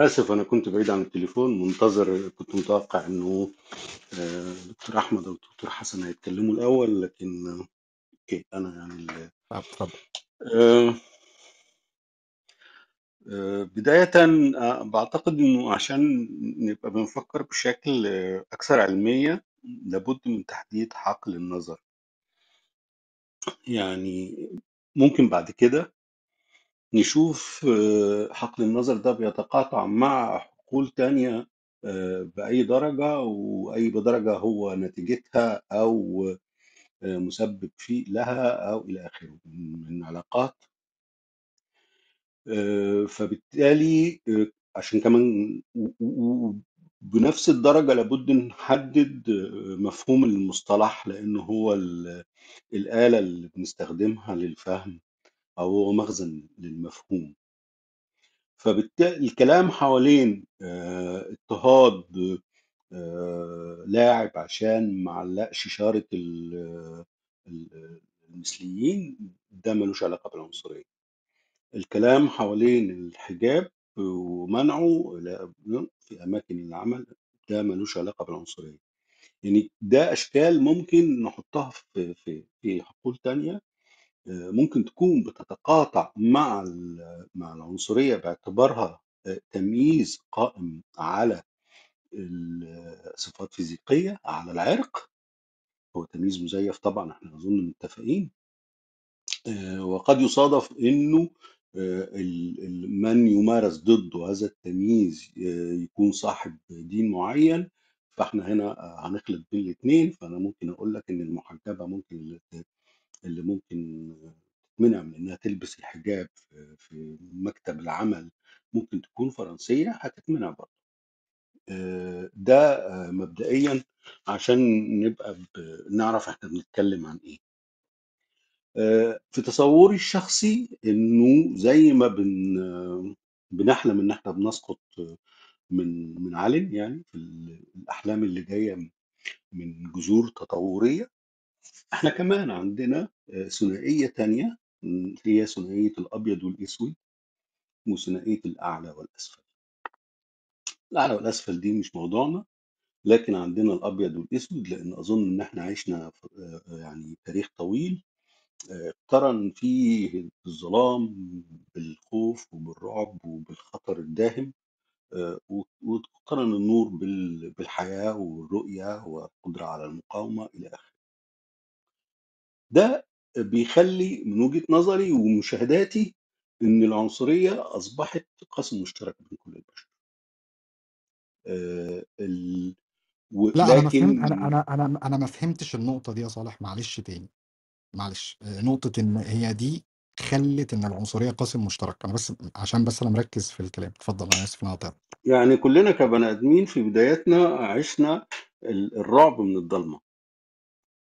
آسف أنا كنت بعيد عن التليفون منتظر كنت متوقع إنه آه، دكتور أحمد أو دكتور حسن هيتكلموا الأول لكن أوكي أنا يعني اتفضل آه، آه، بداية آه، بعتقد إنه عشان نبقى بنفكر بشكل أكثر علمية لابد من تحديد حقل النظر. يعني ممكن بعد كده نشوف آه، حقل النظر ده بيتقاطع مع حقول تانية آه، بأي درجة وأي درجة هو نتيجتها أو آه، مسبب فيه لها أو إلى آخره من علاقات. فبالتالي عشان كمان بنفس الدرجة لابد نحدد مفهوم المصطلح لأنه هو ال- الآلة اللي بنستخدمها للفهم. أو هو مخزن للمفهوم. فبالتالي الكلام حوالين آه، اضطهاد آه، لاعب عشان معلقش شارة ال- ال- المثليين ده ملوش علاقة بالعنصرية. الكلام حوالين الحجاب ومنعه في أماكن العمل ده ملوش علاقة بالعنصرية. يعني ده أشكال ممكن نحطها في في في حقول تانية ممكن تكون بتتقاطع مع مع العنصرية باعتبارها آه، تمييز قائم على الصفات فيزيقية على العرق. هو تمييز مزيف طبعا إحنا أظن متفقين. آه، وقد يصادف إنه آه، من يمارس ضده هذا التمييز آه، يكون صاحب دين معين. فإحنا هنا آه، هنخلط بين الاثنين فأنا ممكن أقول لك إن المحجبة ممكن اللي ممكن تتمنع من إنها تلبس الحجاب في مكتب العمل ممكن تكون فرنسية هتتمنع برضه. آه، ده آه، مبدئيا عشان نبقى ب- نعرف إحنا بنتكلم عن إيه. آه، في تصوري الشخصي إنه زي ما بن بنحلم إن إحنا بنسقط من من علم يعني في ال- الأحلام اللي جاية من جذور تطورية إحنا كمان عندنا آه، ثنائية تانية هي ثنائية الأبيض والأسود وثنائية الأعلى والأسفل. الأعلى والأسفل دي مش موضوعنا لكن عندنا الأبيض والأسود لأن أظن إن إحنا عشنا في- آه، يعني تاريخ طويل آه، اقترن فيه الظلام بالخوف وبالرعب وبالخطر الداهم آه، واقترن النور بال- بالحياة والرؤية والقدرة على المقاومة إلى آخره. ده بيخلي من وجهة نظري ومشاهداتي إن العنصرية أصبحت قاسم مشترك بين كل البشر. آه، ال- لا أنا ما فهمت ولكن أنا أنا أنا أنا ما فهمتش النقطة دي يا صالح معلش تاني. معلش آه، نقطة إن هي دي خلت إن العنصرية قاسم مشترك. أنا بس عشان بس أنا مركز في الكلام. اتفضل أنا آسف إن أنا قطعت يعني كلنا كبني آدمين في بداياتنا عشنا ال- الرعب من الضلمة.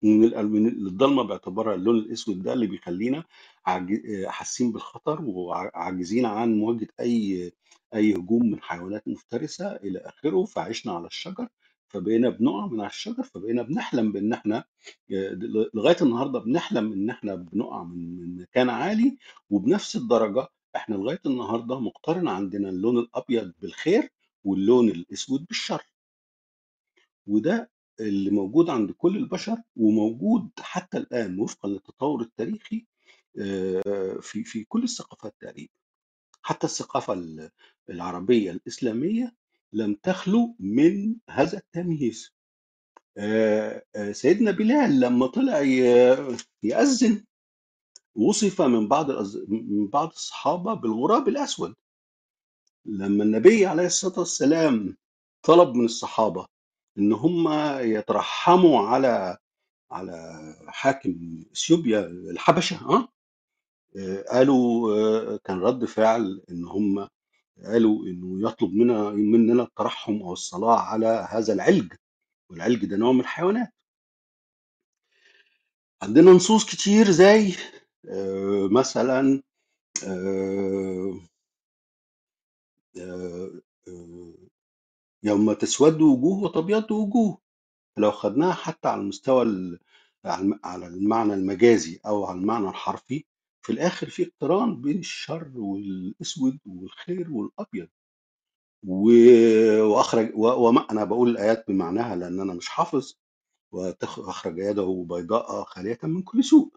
من ال- من الضلمه باعتبارها اللون الأسود ده اللي بيخلينا عاج- حاسين بالخطر وعاجزين عن مواجهة أي أي هجوم من حيوانات مفترسة إلى آخره فعشنا على الشجر فبقينا بنقع من على الشجر فبقينا بنحلم بإن إحنا لغاية النهارده بنحلم إن إحنا بنقع من مكان عالي وبنفس الدرجة إحنا لغاية النهارده مقترن عندنا اللون الأبيض بالخير واللون الأسود بالشر. وده اللي موجود عند كل البشر وموجود حتى الآن وفقا للتطور التاريخي آه، في في كل الثقافات تقريبا. حتى الثقافة ال- العربية الإسلامية لم تخلو من هذا التمييز. آه، آه، سيدنا بلال لما طلع يأذن وصف من بعض من بعض الصحابة بالغراب الأسود. لما النبي عليه الصلاة والسلام طلب من الصحابة إن هم يترحموا على على حاكم إثيوبيا الحبشة آه؟ قالوا آه، كان رد فعل إن هم قالوا إنه يطلب منا مننا الترحم أو الصلاة على هذا العلج والعلج ده نوع من الحيوانات. عندنا نصوص كتير زي آه، مثلا آه، يوم تسود وجوه وتبيض وجوه لو خدناها حتى على المستوى ال- على على المعنى المجازي أو على المعنى الحرفي في الآخر في اقتران بين الشر والأسود والخير والأبيض. و- وأخرج و- وما أنا بقول الآيات بمعناها لأن أنا مش حافظ. واخرج يده بيضاء خالية من كل سوء.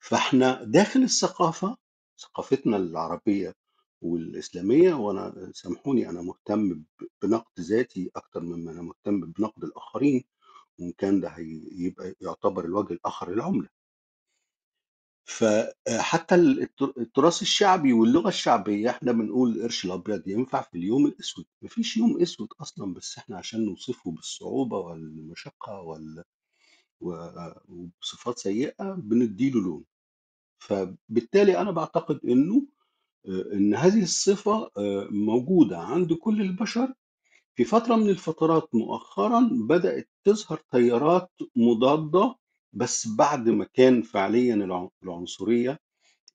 فإحنا داخل الثقافة ثقافتنا العربية والإسلامية وأنا سامحوني أنا مهتم بنقد ذاتي أكتر مما أنا مهتم بنقد الآخرين وإن كان ده هيبقى يعتبر الوجه الآخر للعملة فحتى التر- التراث الشعبي واللغة الشعبية إحنا بنقول القرش الأبيض ينفع في اليوم الأسود. مفيش يوم أسود أصلا بس إحنا عشان نوصفه بالصعوبة والمشقة وال... وبصفات سيئة بنديله لون. فبالتالي أنا بعتقد إنه إن هذه الصفة آه، موجودة عند كل البشر. في فترة من الفترات مؤخرا بدأت تظهر تيارات مضادة بس بعد ما كان فعليا الع- العنصرية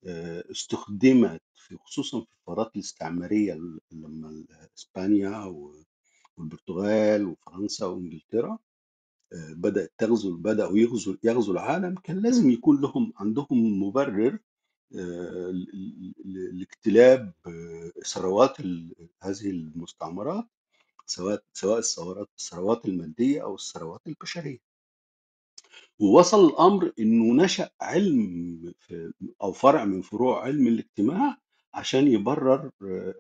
آه، استخدمت في خصوصا في الفترات الاستعمارية لما إسبانيا والبرتغال وفرنسا وإنجلترا آه، بدأت تغزو بدأوا يغزوا يغزوا العالم. كان لازم يكون لهم عندهم مبرر آه، ل- ل- لاجتلاب آه، ثروات هذه المستعمرات سواء سواء الثروات المادية أو الثروات البشرية. ووصل الأمر إنه نشأ علم أو فرع من فروع علم الاجتماع عشان يبرر آه،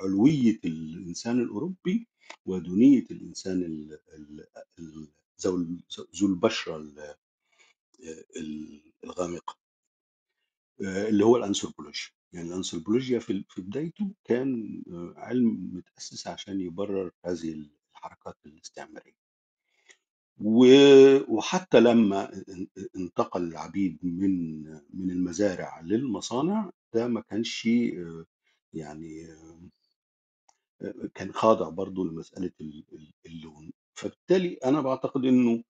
علوية الإنسان الأوروبي ودونيه الإنسان ال- ال- ال- ذو ال- ذو البشرة ال- ال- الغامقة. اللي هو الأنثروبولوجيا. يعني الأنثروبولوجيا في في بدايته كان آه، علم متأسس عشان يبرر هذه الحركات الاستعمارية. و- وحتى لما إن- انتقل العبيد من من المزارع للمصانع ده ما كانش آه، يعني آه، كان خاضع برضو لمسألة ال- ال- اللون. فبالتالي أنا بعتقد إنه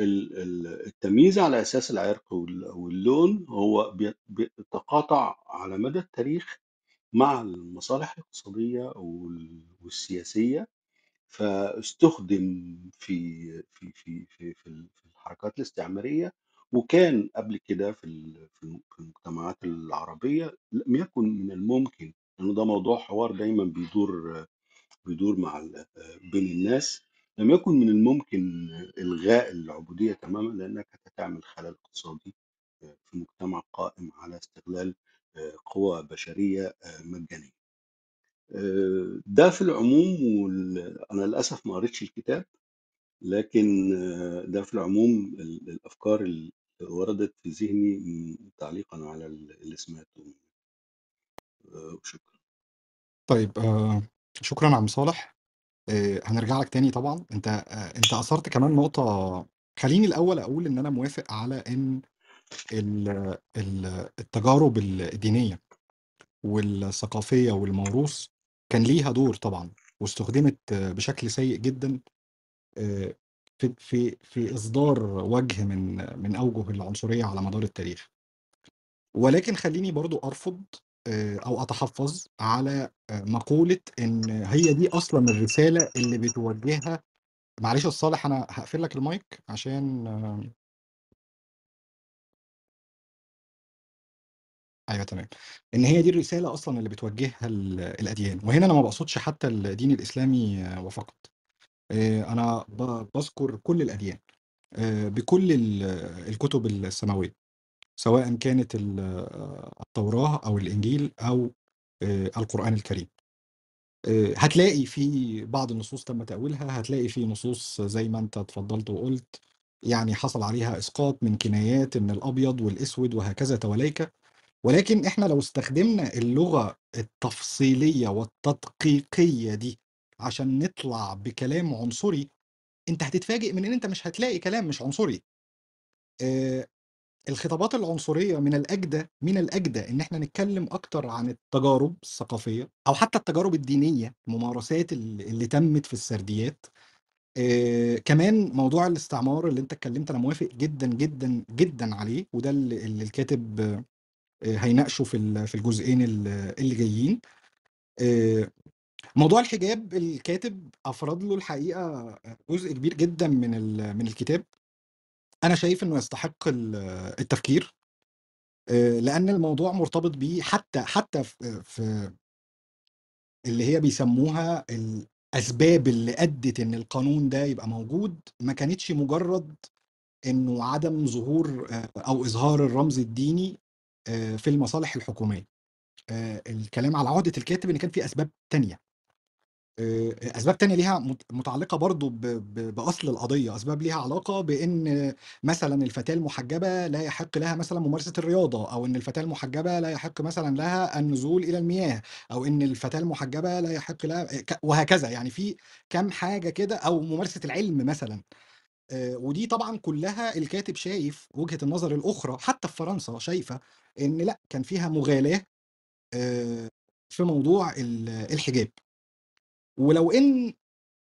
التمييز على أساس العرق وال- واللون هو بي- بيتقاطع على مدى التاريخ مع المصالح الاقتصادية وال- والسياسية فاستخدم في في في في في ال- في الحركات الاستعمارية وكان قبل كده في في الم- في المجتمعات العربية لم يكن من الممكن لأنه ده موضوع حوار دايما بيدور بيدور مع بين الناس. لم يكن من الممكن إلغاء العبودية تماما لأنك هتعمل خلل اقتصادي في مجتمع قائم على استغلال قوى بشرية مجانية. آه، ده في العموم وال... أنا للأسف ما قريتش الكتاب لكن آه، ده في العموم ال- الأفكار اللي وردت في ذهني تعليقا على ال- اللي سمعته. آه، وشكرا طيب آه شكرا عم صالح. آه هنرجع لك تاني طبعا. أنت آه أنت أثرت كمان نقطة. خليني الأول أقول إن أنا موافق على ال- التجارب الدينية والثقافية والموروث كان ليها دور طبعا واستخدمت بشكل سيء جدا آه، في في في إصدار وجه من من أوجه العنصرية على مدار التاريخ. ولكن خليني برضو أرفض آه، أو أتحفظ على آه، مقولة إن هي دي أصلا الرسالة اللي بتوجهها. معلش يا صالح أنا هقفل لك المايك عشان آه، أيوه تمام. إن هي دي الرسالة أصلا اللي بتوجهها ال- الأديان. وهنا أنا ما بقصدش حتى الدين الإسلامي آه، وفقط. آه، أنا بذكر كل الأديان آه، بكل ال- الكتب السماوية. سواء كانت ال- التوراة أو الإنجيل أو آه، القرآن الكريم. آه، هتلاقي في بعض النصوص تم تأويلها هتلاقي في نصوص زي ما أنت اتفضلت وقلت يعني حصل عليها إسقاط من كنايات ان الأبيض والأسود وهكذا تواليك. ولكن إحنا لو استخدمنا اللغة التفصيلية والتدقيقية دي عشان نطلع بكلام عنصري أنت هتتفاجئ من إن أنت مش هتلاقي كلام مش عنصري. آه، الخطابات العنصرية من الأجدى من الأجدى إن إحنا نتكلم أكتر عن التجارب الثقافية أو حتى التجارب الدينية الممارسات اللي تمت في السرديات. آه، كمان موضوع الاستعمار اللي أنت اتكلمت أنا موافق جدا جدا جدا عليه وده اللي الكاتب هيناقشه في في الجزئين ال- اللي جايين. آه، موضوع الحجاب الكاتب افرد له الحقيقة جزء كبير جدا من من الكتاب. أنا شايف إنه يستحق ال- التفكير آه، لأن الموضوع مرتبط بيه حتى حتى في في اللي هي بيسموها الأسباب اللي أدت إن القانون ده يبقى موجود ما كانتش مجرد إنه عدم ظهور آه، أو إظهار الرمز الديني آه، في المصالح الحكومية. آه، الكلام على عهدة الكاتب إن كان في أسباب تانية. آه، أسباب تانية ليها مت- متعلقة برضو بأصل القضية أسباب ليها علاقة بإن مثلا الفتاة المحجبة لا يحق لها مثلا ممارسة الرياضة أو إن الفتاة المحجبة لا يحق مثلا لها النزول إلى المياه أو إن الفتاة المحجبة لا يحق لها وهكذا يعني في كام حاجة كده أو ممارسة العلم مثلا آه، ودي طبعا كلها الكاتب شايف وجهة النظر الأخرى حتى في فرنسا شايفة إن لأ كان فيها مغالاة آآ في موضوع ال الحجاب. ولو إن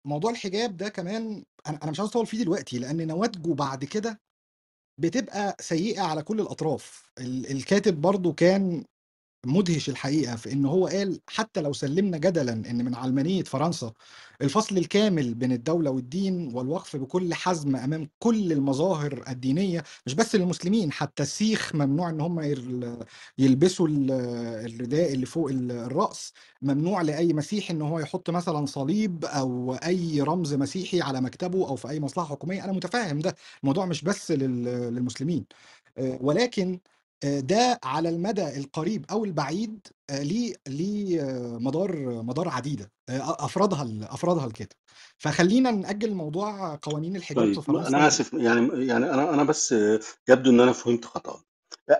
موضوع الحجاب ده كمان أنا مش عاوز أطوّل فيه دلوقتي، لإن نواتجه بعد كده بتبقى سيئة على كل الأطراف. ال الكاتب برضه كان مُدهِش الحقيقة في إن هو قال حتى لو سلِّمنا جدلًا إن من علمانية فرنسا الفصل الكامل بين الدولة والدين والوقف بكل حزم أمام كل المظاهر الدينية، مش بس للمسلمين، حتى السيخ ممنوع إن هم يل يلبسوا ال الرداء اللي فوق ال الرأس، ممنوع لأي مسيحي إن هو يحُط مثلًا صليب أو أي رمز مسيحي على مكتبه أو في أي مصلحة حكومية، أنا مُتفهِّم ده، الموضوع مش بس لل للمسلمين. آآ ولكن ده على المدى القريب أو البعيد آآ ليه ليه مدار مدار آآ أ أفرضها ال أفرضها الكاتب. فخلّينا نأجّل موضوع قوانين الحجاب في طيب أنا فرنسا آسف يعني يعني أنا أنا بس يبدو إن أنا فهمت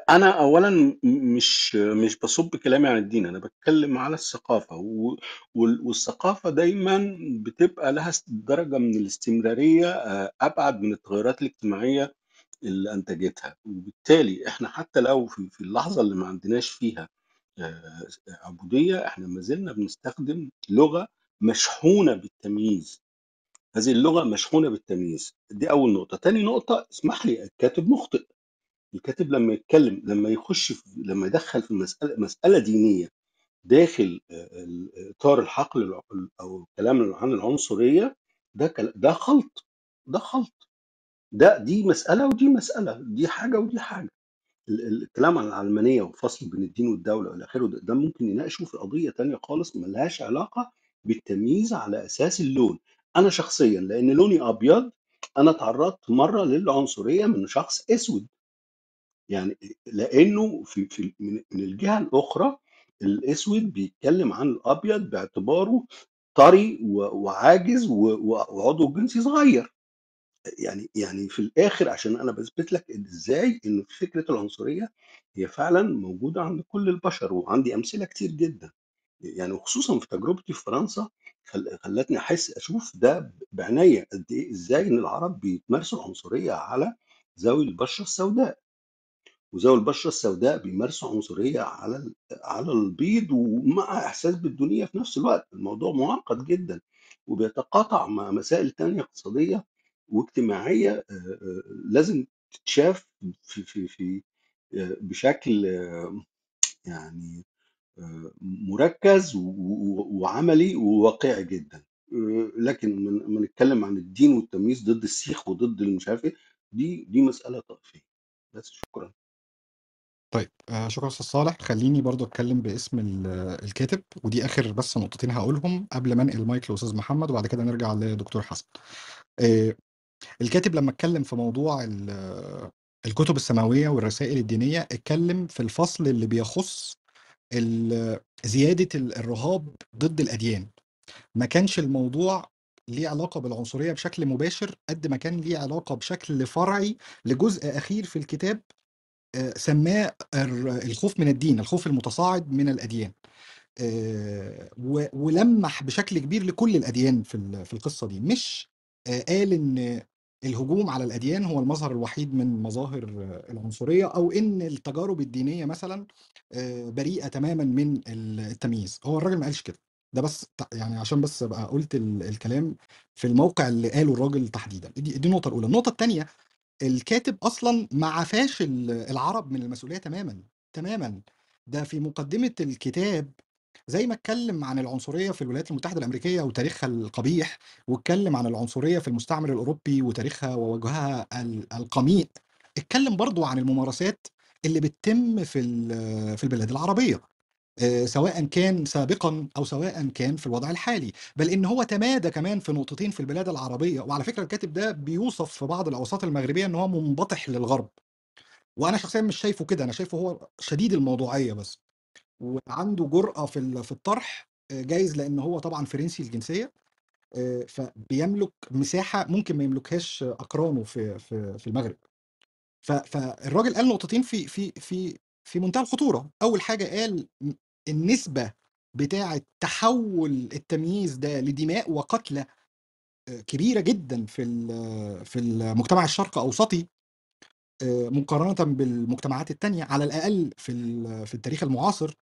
أنا أولًا م مش مش باصُب كلامي عن الدين، أنا باتكلّم على الثقافة و وال والثقافة دايمًا بتبقى لها س درجة من الاستمرارية آآ أبعد من التغيُّرات الاجتماعية اللي أنتجتها، وبالتالي إحنا حتى لو في في اللحظة اللي ما عندناش فيها آآ س عبودية، إحنا ما زلنا بنستخدم لغة مشحونة بالتمييز. هذه اللغة مشحونة بالتمييز، دي أول نقطة. تاني نقطة اسمح لي الكاتب مُخطئ، الكاتب لمّا يتكلّم لمّا يخُش في لمّا يدخّل في مسألة مسألة دينية داخل آآ ال إطار الحقل أو الكلام عن العنصرية، ده ده خَلْط، ده خَلْط. ده دي مسألة ودي مسألة، دي حاجة ودي حاجة. ال ال الكلام عن العلمانية والفصل بين الدين والدولة وإلى آخره، ده ده ممكن نناقشه في قضية تانية خالص ما لهاش علاقة بالتمييز على أساس اللون. أنا شخصيًا لإن لوني أبيض، أنا اتعرّضت مرّة للعنصرية من شخص أسود. يعني آآ لإنه في في من الجهة الأخرى الأسود بيتكلّم عن الأبيض باعتباره طري وعاجز و و وعضوه الجنسي صغير. يعني يعني في الآخر عشان أنا باثبت لك إن إزاي إن فكرة العنصرية هي فعلًا موجودة عند كل البشر، وعندي أمثلة كتير جدًا. يعني وخصوصًا في تجربتي في فرنسا خل خلّتني أحس أشوف ده بعناية قد إيه إزاي إن العرب بيمارسوا العنصرية على ذوي البشرة السوداء. وذوي البشرة السوداء بيمارسوا عنصرية على على البيض ومع إحساس بالدونية في نفس الوقت، الموضوع مُعقّد جدًا، وبيتقاطع مع مسائل تانية اقتصادية واجتماعية آآ آآ لازم تتشاف في في في آآ بشكل يعني مُركّز وعملي وواقعي جدًا. لكن أمّا نتكلّم عن الدين والتمييز ضد السيخ وضد اللي مش عارف إيه، دي دي مسألة طائفية. بس شكرًا. طيب شكرًا أستاذ صالح، خلّيني برضه أتكلّم باسم ال الكاتب، ودي آخر بس نقطتين هاقولهم قبل ما أنقل المايك لأستاذ محمد وبعد كده نرجع لدكتور حسن. الكاتب لمّا اتكلّم في موضوع ال الكتب السماوية والرسائل الدينية، اتكلّم في الفصل اللي بيخُص ال الرهاب ضد الأديان. ما كانش الموضوع ليه علاقة بالعنصرية بشكل مباشر، قد ما كان ليه علاقة بشكل فرعي لجزء أخير في الكتاب آآ سمّاه الخوف من الدين، الخوف المتصاعد من الأديان. آآ و ولمّح بشكل كبير لكل الأديان في ال في القصة دي، مش آآ قال إن الهجوم على الأديان هو المظهر الوحيد من مظاهر العنصرية أو إن التجارب الدينية مثلًا آآ بريئة تمامًا من ال التمييز، هو الراجل ما قالش كده. ده بس يعني عشان بس أبقى قُلت ال الكلام في الموقع اللي قاله الراجل تحديدًا، دي دي النقطة الأولى. النقطة التانية، الكاتب أصلًا ما عفاش ال العرب من المسؤولية تمامًا، تمامًا. ده في مقدمة الكتاب زي ما اتكلّم عن العنصرية في الولايات المتحدة الأمريكية وتاريخها القبيح، واتكلّم عن العنصرية في المستعمر الأوروبي وتاريخها ووجهها ال القميء، اتكلّم برضه عن الممارسات اللي بتتم في في البلاد العربية، آآ سواءً كان سابقًا أو سواءً كان في الوضع الحالي، بل إن هو تمادى كمان في نقطتين في البلاد العربية، وعلى فكرة الكاتب ده بيوصف في بعض الأوساط المغربية إن هو منبطح للغرب. وأنا شخصيًا مش شايفه كده، أنا شايفه هو شديد الموضوعية بس، وعنده جرأة في في الطرح آآ جايز لإن هو طبعًا فرنسي الجنسية، آآ فبيملك مساحة ممكن ما يملكهاش أقرانه في في في المغرب. فالراجل قال نقطتين في في في في منتهى الخطورة، أول حاجة قال م النسبة بتاعة تحوّل التمييز ده لدماء وقتلى آآ كبيرة جدًا في في المجتمع الشرق أوسطي آآ مقارنةً بالمجتمعات التانية على الأقل في في التاريخ المعاصر.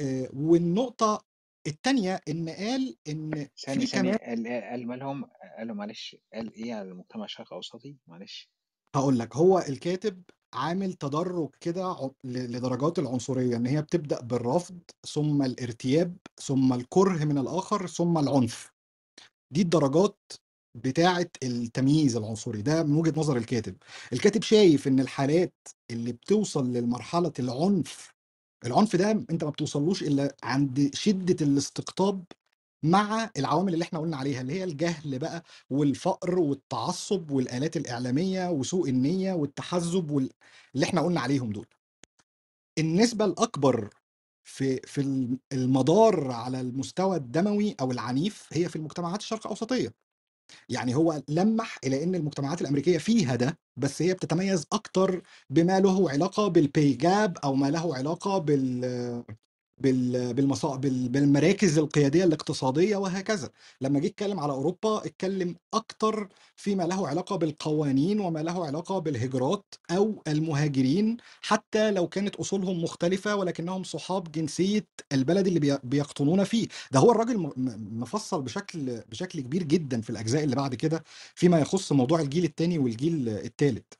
آآ والنقطة التانية إن قال إن ثانية في ثانية كمان قال قال مالهم قالوا معلش قال إيه على المجتمع الشرق أوسطي معلش هاقول لك، هو الكاتب عامل تدرُّج كده لدرجات العنصرية، إن هي بتبدأ بالرفض، ثم الارتياب، ثم الكره من الآخر، ثم العنف. دي الدرجات بتاعة التمييز العنصري، ده من وجهة نظر الكاتب. الكاتب شايف إن الحالات اللي بتوصل لمرحلة العنف، العنف ده أنت ما بتوصلوش إلا عند شدة الاستقطاب مع العوامل اللي إحنا قُلنا عليها، اللي هي الجهل بقى والفقر والتعصُّب والآلات الإعلامية وسوء النية والتحزُّب وال اللي إحنا قُلنا عليهم دول. النسبة الأكبر في في ال المدار على المستوى الدموي أو العنيف هي في المجتمعات الشرق أوسطية. يعني هو لمّح إلى إن المجتمعات الأمريكية فيها ده، بس هي بتتميّز أكتر بما له علاقة بالpay gap أو ما له علاقة بال بال بالمصا بال بالمراكز القيادية الاقتصادية وهكذا. لمّا جه يتكلّم على أوروبا، اتكلّم أكتر فيما له علاقة بالقوانين وما له علاقة بالهجرات أو المهاجرين، حتى لو كانت أصولهم مختلفة ولكنهم صحاب جنسية البلد اللي بي بيقطنون فيه. ده هو الراجل مفصّل بشكل بشكل كبير جدًا في الأجزاء اللي بعد كده، فيما يخُص موضوع الجيل التاني والجيل التالت.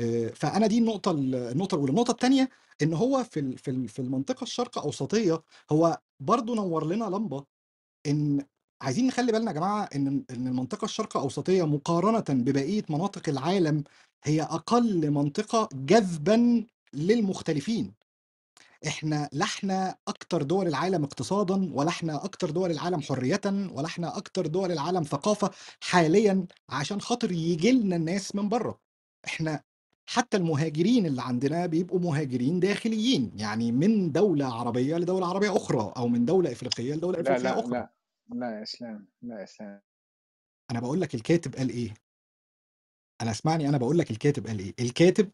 آآ فأنا دي النقطة ال النقطة الأولى. النقطة التانية، إن هو في في في المنطقة الشرق أوسطية، هو برضه نوّر لنا لمبة إن عايزين نخلّي بالنا يا جماعة إن إن المنطقة الشرق أوسطية مقارنةً ببقية مناطق العالم، هي أقل منطقة جذبًا للمختلفين. إحنا لا إحنا أكتر دول العالم اقتصادًا، ولا إحنا أكتر دول العالم حريةً، ولا إحنا أكتر دول العالم ثقافة حاليًا عشان خاطر ييجي لنا الناس من برّه. إحنا حتى المهاجرين اللي عندنا بيبقوا مهاجرين داخليين، يعني من دولة عربية لدولة عربية أخرى، أو من دولة إفريقية لدولة لا، إفريقية لا، أخرى. لأ، لا يا إسلام، لا يا إسلام. أنا باقول لك الكاتب قال إيه. أنا اسمعني أنا باقول لك الكاتب قال إيه. الكاتب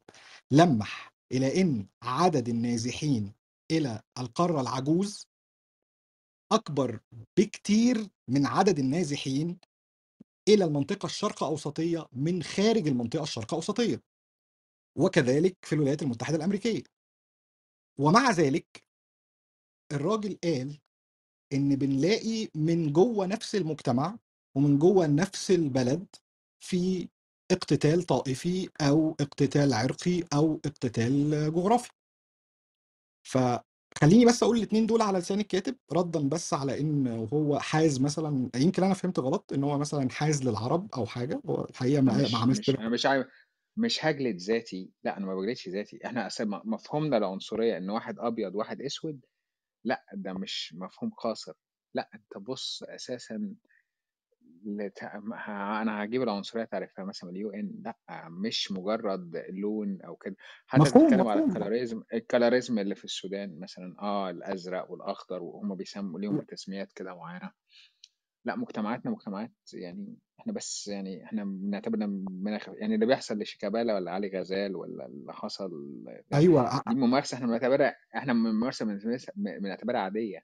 لمّح إلى إن عدد النازحين إلى القارة العجوز أكبر بكتير من عدد النازحين إلى المنطقة الشرق أوسطية من خارج المنطقة الشرق أوسطية. وكذلك في الولايات المتحدة الأمريكية. ومع ذلك الراجل قال إن بنلاقي من جوّه نفس المجتمع، ومن جوّه نفس البلد، في اقتتال طائفي أو اقتتال عرقي أو اقتتال جغرافي. فخلّيني بس أقول الاتنين دول على لسان الكاتب، رَدًا بس على إن هو حاز مثلًا يمكن أنا فهمت غلط، إن هو مثلًا حاز للعرب أو حاجة، هو الحقيقة ما مش عملش مش مش عاي مش هاجلد ذاتي، لأ أنا ما باجلدش ذاتي، إحنا أصل مفهومنا للعنصرية إن واحد أبيض وواحد أسود، لأ ده مش مفهوم قاصر، لأ أنت بُص أساسًا لت ه أنا هاجيب العنصرية تعريفها مثلًا من الUN لأ، مش مجرد لون أو كده، حتى مفهوم، بتتكلم على. الcolorism الcolorism اللي في السودان مثلًا، آه الأزرق والأخضر وهُم بيسموا ليهم تسميات كده معينة. لأ مجتمعاتنا مجتمعات يعني إحنا بس يعني إحنا بنعتبر مناخ يعني اللي بيحصل لشيكابالا والّا علي غزال والّا اللي حصل أيوه أ دي ممارسة إحنا بنعتبرها إحنا ممارسة بنمارسها بنعتبرها عادية.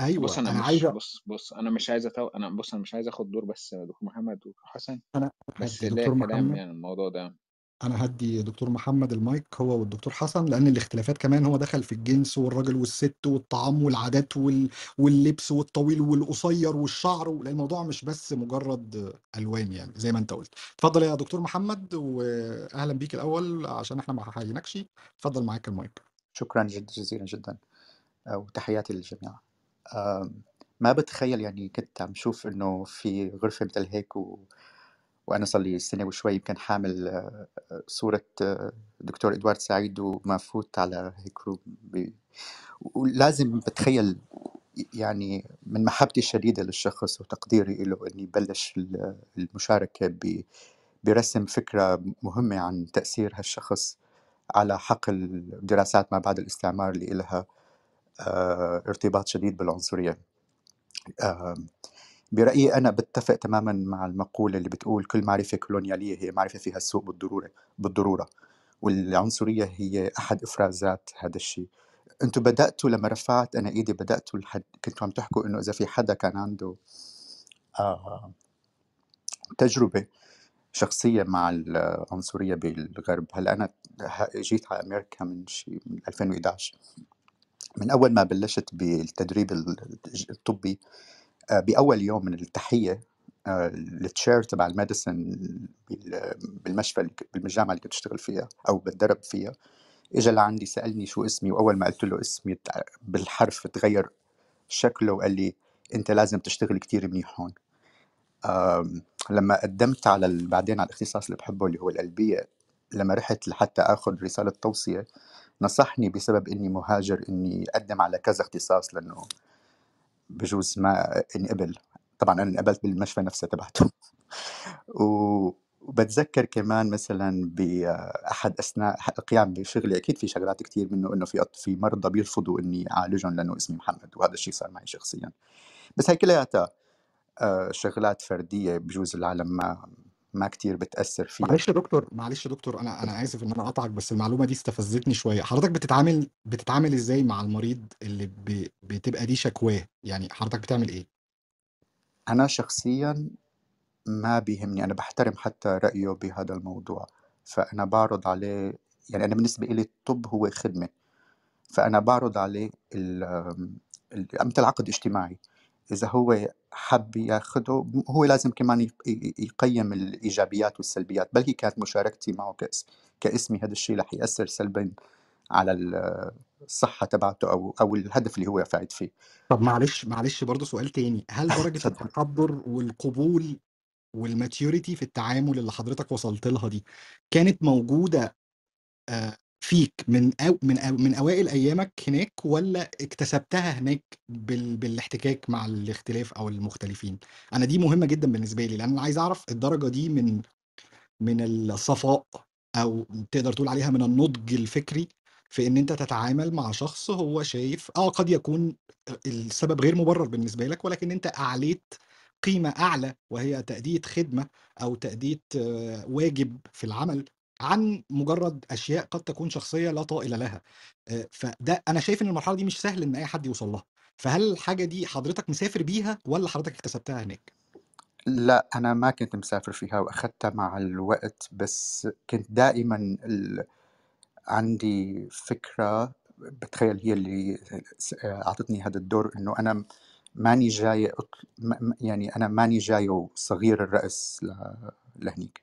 أيوه، بُص أنا أنا مش أ بُص، بُص أنا مش عايز أطو أنا بُص أنا مش عايز آخد دور بس دكتور محمد ودكتور حسن، أنا بس دكتور كلام محمد يعني عن الموضوع ده. أنا هادّي دكتور محمد المايك هو والدكتور حسن، لإن الاختلافات كمان هو دخل في الجنس والراجل والست والطعام والعادات وال واللبس والطويل والقصير والشعر، ولأن الموضوع مش بس مجرد ألوان يعني زي ما أنت قُلت. اتفضل يا دكتور محمد، وأهلًا بيك الأول عشان إحنا ما حييناكش، اتفضل معاك المايك. شكرًا جد جزيلًا جدًا، آآ وتحياتي للجميع. ما باتخيّل يعني كنت عم شوف إنه في غرفة مثل هيك و وأنا صار لي سنة وشوي يمكن حامل آآ صورة دكتور إدوارد سعيد وما فوت على هيك ب ولازم باتخيّل ي يعني من محبتي الشديدة للشخص وتقديري إله إني بلّش ال المشاركة ب برسم فكرة مهمة عن تأثير هالشخص على حقل الدراسات ما بعد الاستعمار اللي إلها آآ ارتباط شديد بالعنصرية. آمم برأيي أنا باتفق تمامًا مع المقولة اللي بتقول كل معرفة كولونيالية هي معرفة فيها السوء بالضرورة بالضرورة، والعنصرية هي أحد إفرازات هذا الشي. أنتم بدأتوا لمّا رفعت أنا إيدي بدأتوا لحد كنتوا عم تحكوا إنه إذا في حدا كان عنده آآ تجربة شخصية مع العنصرية بالغرب، هلأ أنا ه جيت على أمريكا من شي من 2011 من أول ما بلشت بالتدريب ال- الطبي آه، بأول يوم من التحية آه، ال chair تبع ال medicine بال- بالمشفى بالجامعة اللي كنت أشتغل فيها أو بتدرب فيها. اجى لعندي سألني شو اسمي وأول ما قلت له اسمي بالحرف تغير شكله وقال لي أنت لازم تشتغل كتير منيح هون. لما قدمت على بعدين على الاختصاص اللي بحبه اللي هو القلبية لما رحت لحتى آخذ رسالة توصية نصحني بسبب إني مهاجر إني أقدم على كذا اختصاص لأنه بجوز ما انقبل. طبعا أنا انقبلت بالمشفى نفسها تبعته. وبتذكر كمان مثلا باحد أثناء القيام بشغلي أكيد في شغلات كثير منه إنه في في مرضى بيرفضوا إني أعالجهم لأنه اسمي محمد وهذا الشيء صار معي شخصيا. بس هي كلياتها آه، شغلات فردية بجوز العالم ما ما كتير بتأثر فيها. معلش يا دكتور معلش يا دكتور أنا أنا آسف إن أنا أقطعك بس المعلومة دي استفزتني شوية. حضرتك بتتعامل بتتعامل إزاي مع المريض اللي ب... بتبقى دي شكواه؟ يعني حضرتك بتعمل إيه؟ أنا شخصيا ما بيهمني أنا بحترم حتى رأيه بهذا الموضوع. فأنا بعرض عليه يعني أنا بالنسبة لي الطب هو خدمة. فأنا بعرض عليه مثل عقد اجتماعي. إذا هو حب ياخده هو لازم كمان يقيم الإيجابيات والسلبيات بل هي كانت مشاركتي معه كاس كإسمي هذا الشيء رح يأثر سلبا على ال- الصحة تبعته أو أو الهدف اللي هو فايت فيه. طب معلش معلش برضه سؤال تاني. هل درجة التحضر والقبول وال maturity في التعامل اللي حضرتك وصلت لها دي كانت موجودة آه، فيك من أو من أو من أوائل أيامك هناك ولا اكتسبتها هناك بال... بالاحتكاك مع الاختلاف أو المختلفين؟ أنا دي مهمة جدا بالنسبة لي لأن أنا عايز أعرف الدرجة دي من من الصفاء أو تقدر تقول عليها من النضج الفكري في إن أنت تتعامل مع شخص هو شايف آه قد يكون السبب غير مبرر بالنسبة لك ولكن أنت أعليت قيمة أعلى وهي تأدية خدمة أو تأدية آه، واجب في العمل. عن مجرد أشياء قد تكون شخصية لا طائل لها. آه، فده أنا شايف إن المرحلة دي مش سهل إن أي حد يوصل لها. فهل الحاجة دي حضرتك مسافر بيها ولا حضرتك اكتسبتها هناك؟ لا أنا ما كنت مسافر فيها وأخذتها مع الوقت بس كنت دائما ال... عندي فكرة بتخيل هي اللي أعطتني هذا الدور إنه أنا ماني جاي أط- م- م- يعني أنا ماني جاي صغير الرأس ل... لهنيك.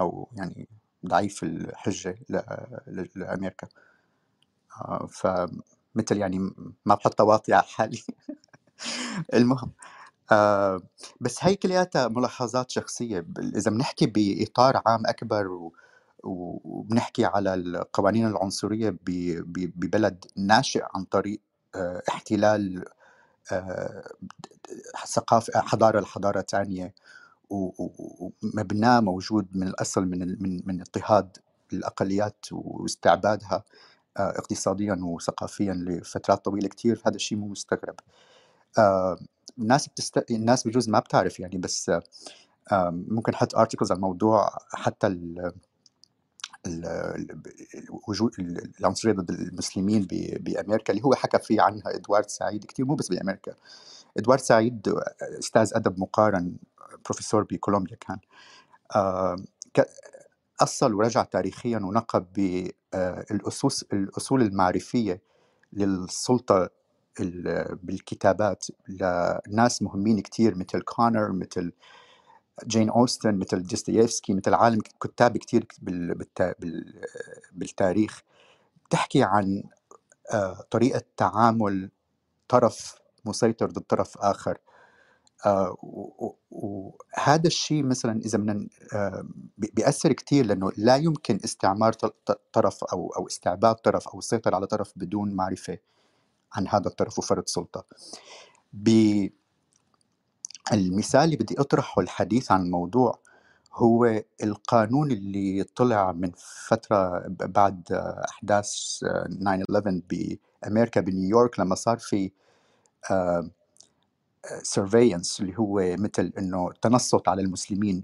أو يعني ضعيف الحجة. لأمريكا آه، فمثل يعني ما بحط واطي على حالي. المهم آه بس هي كلياتها ملاحظات شخصية. إذا بنحكي بإطار عام أكبر و- وبنحكي على القوانين العنصرية ببلد ناشئ عن طريق آه احتلال ثقافة حضارة لحضارة و- ومبناه موجود من الأصل من من من اضطهاد الأقليات واستعبادها آه اقتصاديا وثقافيا لفترات طويلة كتير. هذا الشيء مو مستغرب. آه، الناس بتست... الناس بجوز ما بتعرف يعني بس آه، ممكن أحط ارتكلز على الموضوع حتى ال... وجود ال- العنصرية ضد المسلمين. بأمريكا اللي هو حكى فيه عنها إدوارد سعيد كثير مو بس بأمريكا إدوارد سعيد أستاذ أدب مقارن بروفيسور بكولومبيا كان آه،. أصل ورجع تاريخيا ونقب بالاصول الأصول المعرفية للسلطة ال- بالكتابات لناس مهمين كتير مثل كونراد مثل جين أوستن مثل دوستويفسكي مثل عالم كتاب بال- بالتاريخ تحكي عن آه، طريقة تعامل طرف مسيطر ضد طرف آخر. آه، وهذا الشيء مثلا إذا بدنا آه، بي- بيأثر كتير لأنه لا يمكن استعمار طرف أو أو استعباد طرف أو السيطرة على طرف بدون معرفة عن هذا الطرف وفرض سلطة. بالمثال اللي بدي أطرحه الحديث عن الموضوع هو القانون اللي طلع من فترة بعد أحداث 9/11 بأمريكا بنيويورك لما صار في surveillance اللي هو مثل إنه تنصت على المسلمين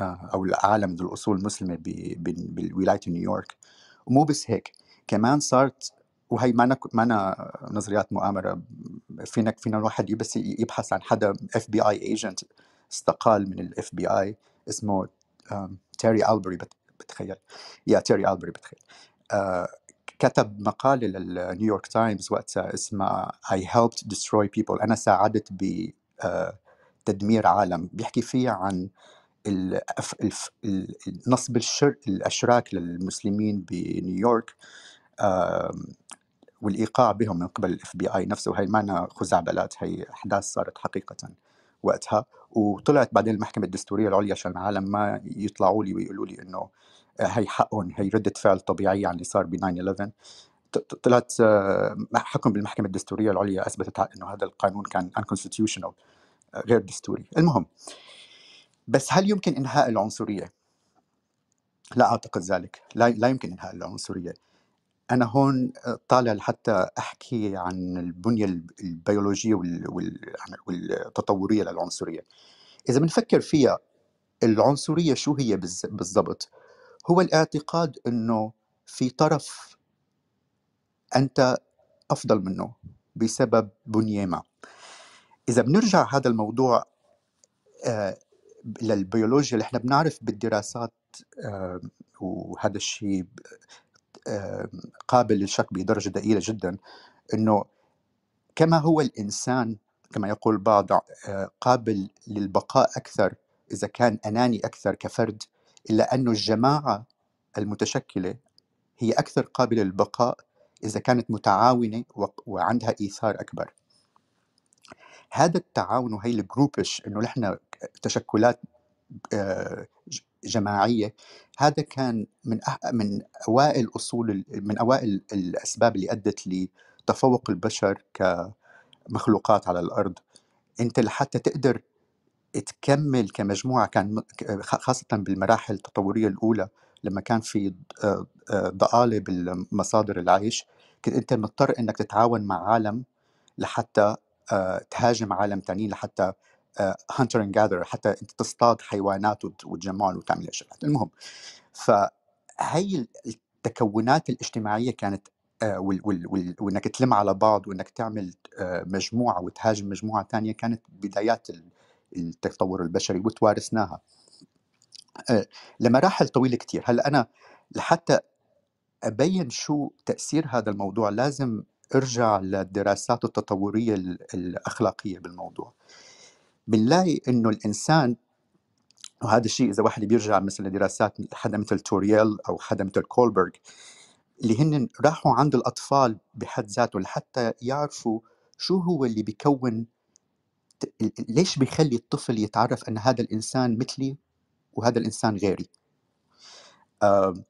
آه، أو العالم ذو الأصول المسلمة ب- ب- بالولاية نيويورك. ومو بس هيك كمان صارت وهي ما ما نظريات مؤامرة. فينا فينا الواحد بس يبحث عن حدا FBI agent استقال من ال FBI اسمه تيري ألبري بتخيل. يا تيري ألبري بتخيل. آه، كتب مقالة للنيويورك تايمز وقتها اسمها I helped destroy people. أنا ساعدت بتدمير عالم. بيحكي فيه عن نصب الشر الأشراك للمسلمين بنيويورك آم، والإيقاع بهم من قبل ال FBI نفسه هي مانا خزعبلات هي أحداث صارت حقيقة وقتها. وطلعت بعدين المحكمة الدستورية العليا عشان العالم ما يطلعوا لي ويقولوا لي إنه هي حقهم هي ردة فعل طبيعية عن اللي صار ب 9/11 ط- ط- طلعت حكم بالمحكمة الدستورية العليا أثبتت إنه هذا القانون كان unconstitutional آه، غير دستوري. المهم بس هل يمكن إنهاء العنصرية؟ لا أعتقد ذلك. لا, لا يمكن إنهاء العنصرية. أنا هون طالع لحتى أحكي عن البنية الب- البيولوجية وال- وال- والتطورية للعنصرية. إذا بنفكر فيها العنصرية شو هي بالضبط؟ هو الاعتقاد أنه في طرف أنت أفضل منه بسبب بنية ما. إذا بنرجع هذا الموضوع آه، للبيولوجيا اللي إحنا بنعرف بالدراسات آه، وهذا الشيء قابل للشك بدرجة ضئيلة جدا أنه كما هو الإنسان كما يقول البعض آه، قابل للبقاء أكثر إذا كان أناني أكثر كفرد إلا أن الجماعة المتشكلة هي أكثر قابلة للبقاء إذا كانت متعاونة و- وعندها إيثار أكبر. هذا التعاون وهي الجروبش إنه نحن تشكلات ج- جماعية هذا كان من أح- من أوائل أصول ال- من أوائل الأسباب اللي أدت لتفوق البشر كمخلوقات على الأرض. أنت لحتى تقدر تكمل كمجموعة كان خاصة بالمراحل التطورية الأولى لما كان في آه، ضآلة بالمصادر العيش كنت أنت مضطر إنك تتعاون مع عالم لحتى آه، تهاجم عالم تانيين لحتى hunter and gather حتى أنت تصطاد حيوانات وت- وتجمعهم وتعمل اشياء المهم فهي التكونات الاجتماعية كانت آه، وإنك تلم على بعض وإنك تعمل آه، مجموعة وتهاجم مجموعة ثانية كانت بدايات ال- التطور البشري وتوارثناها. آه، لمراحل طويلة كتير. هلأ أنا لحتى أبين شو تأثير هذا الموضوع لازم أرجع للدراسات التطورية ال- الأخلاقية بالموضوع. بنلاقي إنه الإنسان وهذا الشيء إذا واحد بيرجع مثلا لدراسات حدا مثل تورييل أو حدا مثل كولبرغ اللي هن راحوا عند الأطفال بحد ذاته لحتى يعرفوا شو هو اللي بيكون ليش بيخلي الطفل يتعرف إن هذا الإنسان مثلي وهذا الإنسان غيري؟ آم،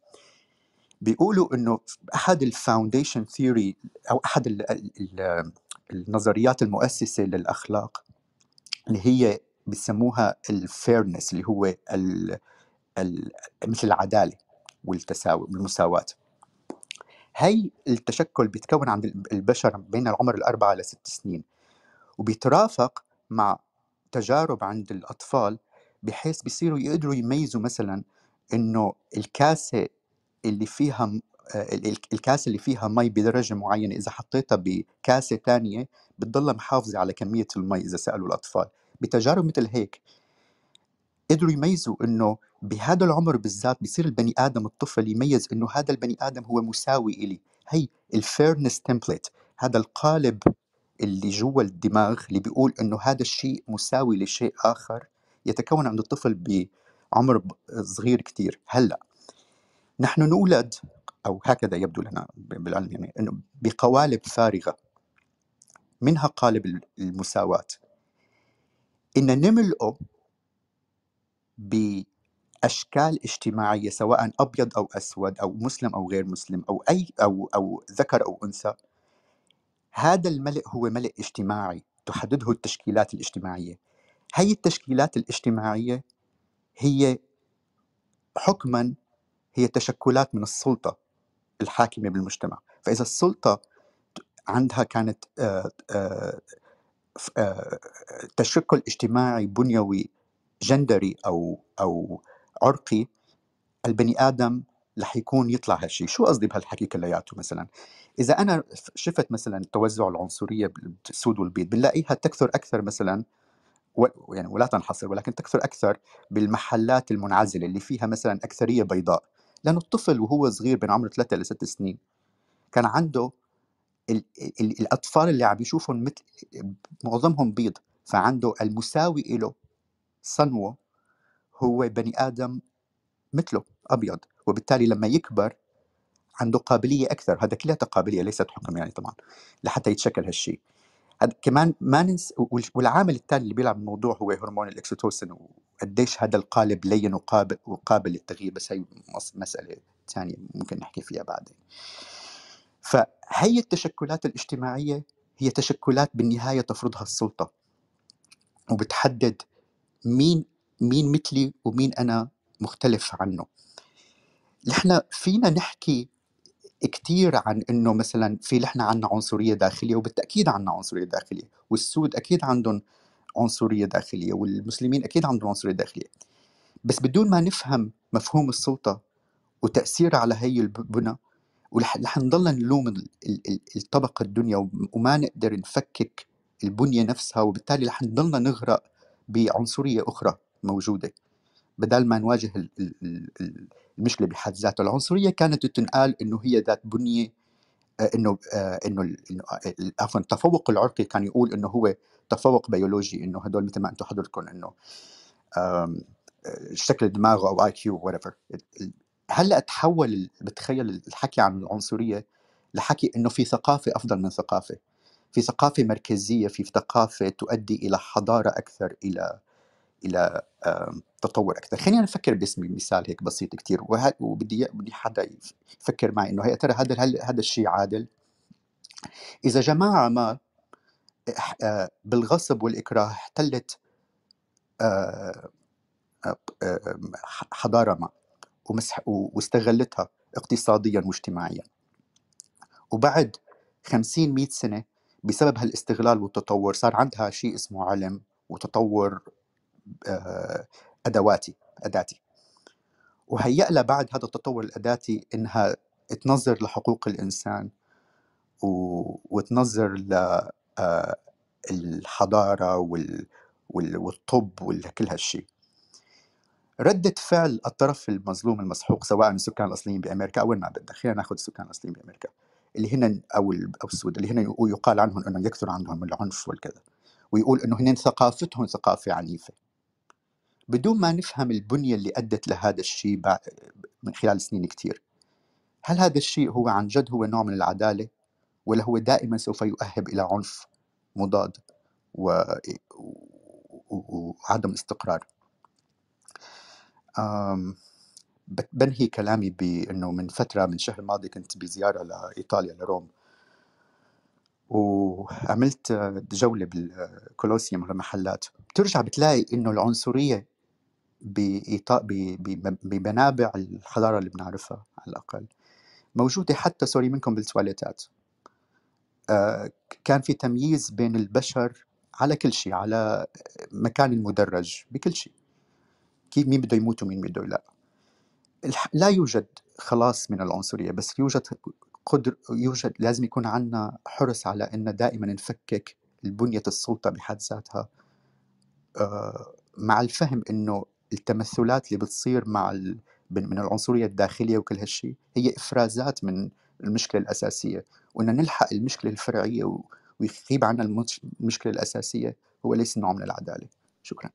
بيقولوا إنه أحد ال foundation theory أو أحد ال ال ال النظريات المؤسسة للأخلاق اللي هي بيسموها ال fairness اللي هو ال ال مثل العدالة والتساوي والمساواة. هي التشكل بيتكون عند البشر بين العمر الأربعة لست سنين. وبيترافق مع تجارب عند الأطفال بحيث بيصيروا يقدروا يميزوا مثلا إنه الكاسة اللي فيها آه، ال- ال- الكاسة اللي فيها مي بدرجة معينة إذا حطيتها بكاسة تانية بتضلها محافظة على كمية المي إذا سألوا الأطفال. بتجارب مثل هيك قدروا يميزوا إنه بهذا العمر بالذات بصير البني آدم الطفل يميز إنه هذا البني آدم هو مساوي إلي. هي ال fairness template هذا القالب اللي جوا الدماغ اللي بيقول إنه هذا الشيء مساوي لشيء آخر يتكون عند الطفل بعمر صغير كتير. هلأ نحن نولد أو هكذا يبدو لنا بالعلم يعني إنه بقوالب فارغة. منها قالب المساواة. إن نملئه بأشكال اجتماعية سواء أبيض أو أسود أو مسلم أو غير مسلم أو أي أو أو ذكر أو أنثى هذا الملء هو ملء اجتماعي تحدده التشكيلات الاجتماعية. هي التشكيلات الاجتماعية هي حكما هي تشكلات من السلطة الحاكمة بالمجتمع. فإذا السلطة عندها كانت آه، آه، آه، تشكل اجتماعي بنيوي جندري أو أو عرقي البني آدم رح يكون يطلع هالشيء شو قصدي بهالحكي كلياته مثلا؟ إذا أنا شفت مثلا توزع العنصرية بالسود والبيض بنلاقيها تكثر أكثر مثلا و- يعني ولا تنحصر ولكن تكثر أكثر بالمحلات المنعزلة اللي فيها مثلا أكثرية بيضاء. لأنه الطفل وهو صغير بين عمر ثلاثة لست سنين كان عنده ال ال الأطفال اللي عم يشوفهم مثل معظمهم بيض فعنده المساوي له صنوه هو بني آدم مثله أبيض وبالتالي لما يكبر عنده قابلية أكثر. هذا كلها قابلية ليست حكم يعني طبعا لحتى يتشكل هالشيء. كمان ما ننسى والعامل الثاني اللي بيلعب الموضوع هو هرمون الاكسيتوسين وقديش هذا القالب لين وقابل وقابل للتغيير. بس هي مسألة ثانية ممكن نحكي فيها بعدين. فهي التشكلات الاجتماعية هي تشكلات بالنهاية تفرضها السلطة وبتحدد مين مين مثلي ومين أنا مختلف عنه. نحن فينا نحكي كتير عن إنه مثلا في نحن عندنا عنصرية داخلية وبالتأكيد عندنا عنصرية داخلية والسود أكيد عندهم عنصرية داخلية والمسلمين أكيد عندهم عنصرية داخلية. بس بدون ما نفهم مفهوم السلطة وتاثيرها على هي البنى ورح نضلنا نلوم الطبقة الدنيا وما نقدر نفكك البنية نفسها وبالتالي رح نضلنا نغرق بعنصرية أخرى موجودة. بدل ما نواجه المشكلة بحد ذاتها العنصرية كانت تنقال إنه هي ذات بنية آه، إنه آه، إنه عفوا التفوق العرقي كان يقول إنه هو تفوق بيولوجي إنه هدول مثل ما أنتم حضرتكم إنه آه، شكل الدماغ أو IQ وات هلأ تحول بتخيل الحكي عن العنصرية لحكي إنه في ثقافة أفضل من ثقافة. في ثقافة مركزية في ثقافة تؤدي إلى حضارة أكثر إلى إلى تطور أكثر. خلينا نفكر باسم مثال هيك بسيط كثير وبدي بدي حدا يفكر معي إنه هي ترى هذا هذا الشيء عادل؟ إذا جماعة ما بالغصب والإكراه احتلت حضارة ما. واستغلتها اقتصاديا واجتماعيا وبعد 50 100 سنة بسبب هالاستغلال والتطور صار عندها شيء اسمه علم وتطور آه، أدواتي أداتي وهيأ لها بعد هذا التطور الأداتي إنها تنظر لحقوق الإنسان. وتنظر للحضاره آه، وال... وال... والطب وكل هالشيء ردة فعل الطرف المظلوم المسحوق سواء السكان الأصليين بأمريكا أو وين ما بدك خلينا ناخذ السكان الأصليين بأمريكا اللي هن أو أو السود اللي هن يقال عنهم انه يكثر عندهم العنف والكذا ويقول إنه هن ثقافتهم ثقافة عنيفة بدون ما نفهم البنية اللي أدت لهذا الشيء من خلال سنين كثير هل هذا الشيء هو عن جد هو نوع من العدالة ولا هو دائما سوف يؤهب إلى عنف مضاد. وعدم استقرار. بنهي كلامي بأنه من فترة من الشهر الماضي كنت بزيارة لإيطاليا لروم. وعملت جولة بالكولوسيوم المحلات. بترجع بتلاقي إنه العنصرية بمنابع الحضارة اللي بنعرفها على الأقل. موجودة حتى سوري منكم بالتواليتات آه، كان في تمييز بين البشر على كل شيء على مكان المدرج بكل شيء. كيف مين بده يموت ومين بده لا. لا يوجد خلاص من العنصرية بس يوجد قدر يوجد لازم يكون عندنا حرص على ان دائما نفكك البنيه السلطة بحد ذاتها. آه، مع الفهم إنه التمثلات اللي بتصير مع ال... من العنصرية الداخلية وكل هالشيء هي إفرازات من المشكلة الأساسية. وإن نلحق المشكلة الفرعية و... ويغيب عنا المشكلة الأساسية هو ليس نوع من العدالة. شكرا.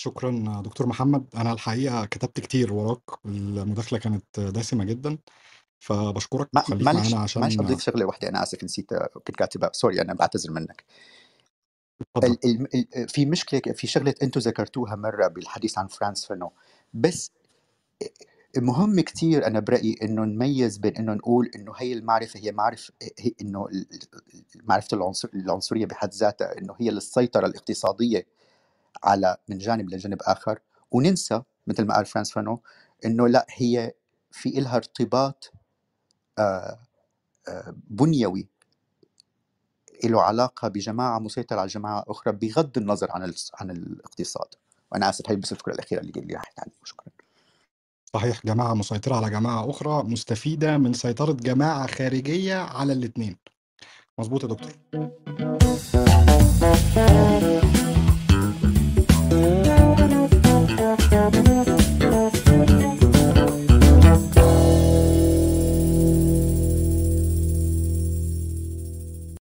شكرا دكتور محمد. أنا الحقيقة كتبت كتير وراك المداخلة كانت دسمة جدا فبشكرك ما خليك معنا عشان معلش أضيف شغلة واحدة أنا آسف نسيت كنت كاتبها sorry أنا بعتذر منك. ال ال ال في مشكلة في شغلة أنتم ذكرتوها مرة بالحديث عن فرانز فانون بس مهم كتير أنا برأيي إنه نميز بين إنه نقول إنه هي المعرفة هي معرفه هي إنه معرفة العنصر العنصرية بحد ذاتها إنه هي السيطرة الإقتصادية على من جانب لجانب آخر. وننسى مثل ما قال فرانس فانو إنه لا هي في إلها ارتباط آه، آه، بنيوي له علاقة بجماعة مسيطرة على جماعة أخرى بغض النظر عن عن الاقتصاد. وأنا آسف هي بس الفكرة الأخيرة اللي اللي راحت عني شكرا. صحيح جماعة مسيطرة على جماعة أخرى مستفيدة من سيطرة جماعة خارجية على الاتنين مظبوط يا دكتور.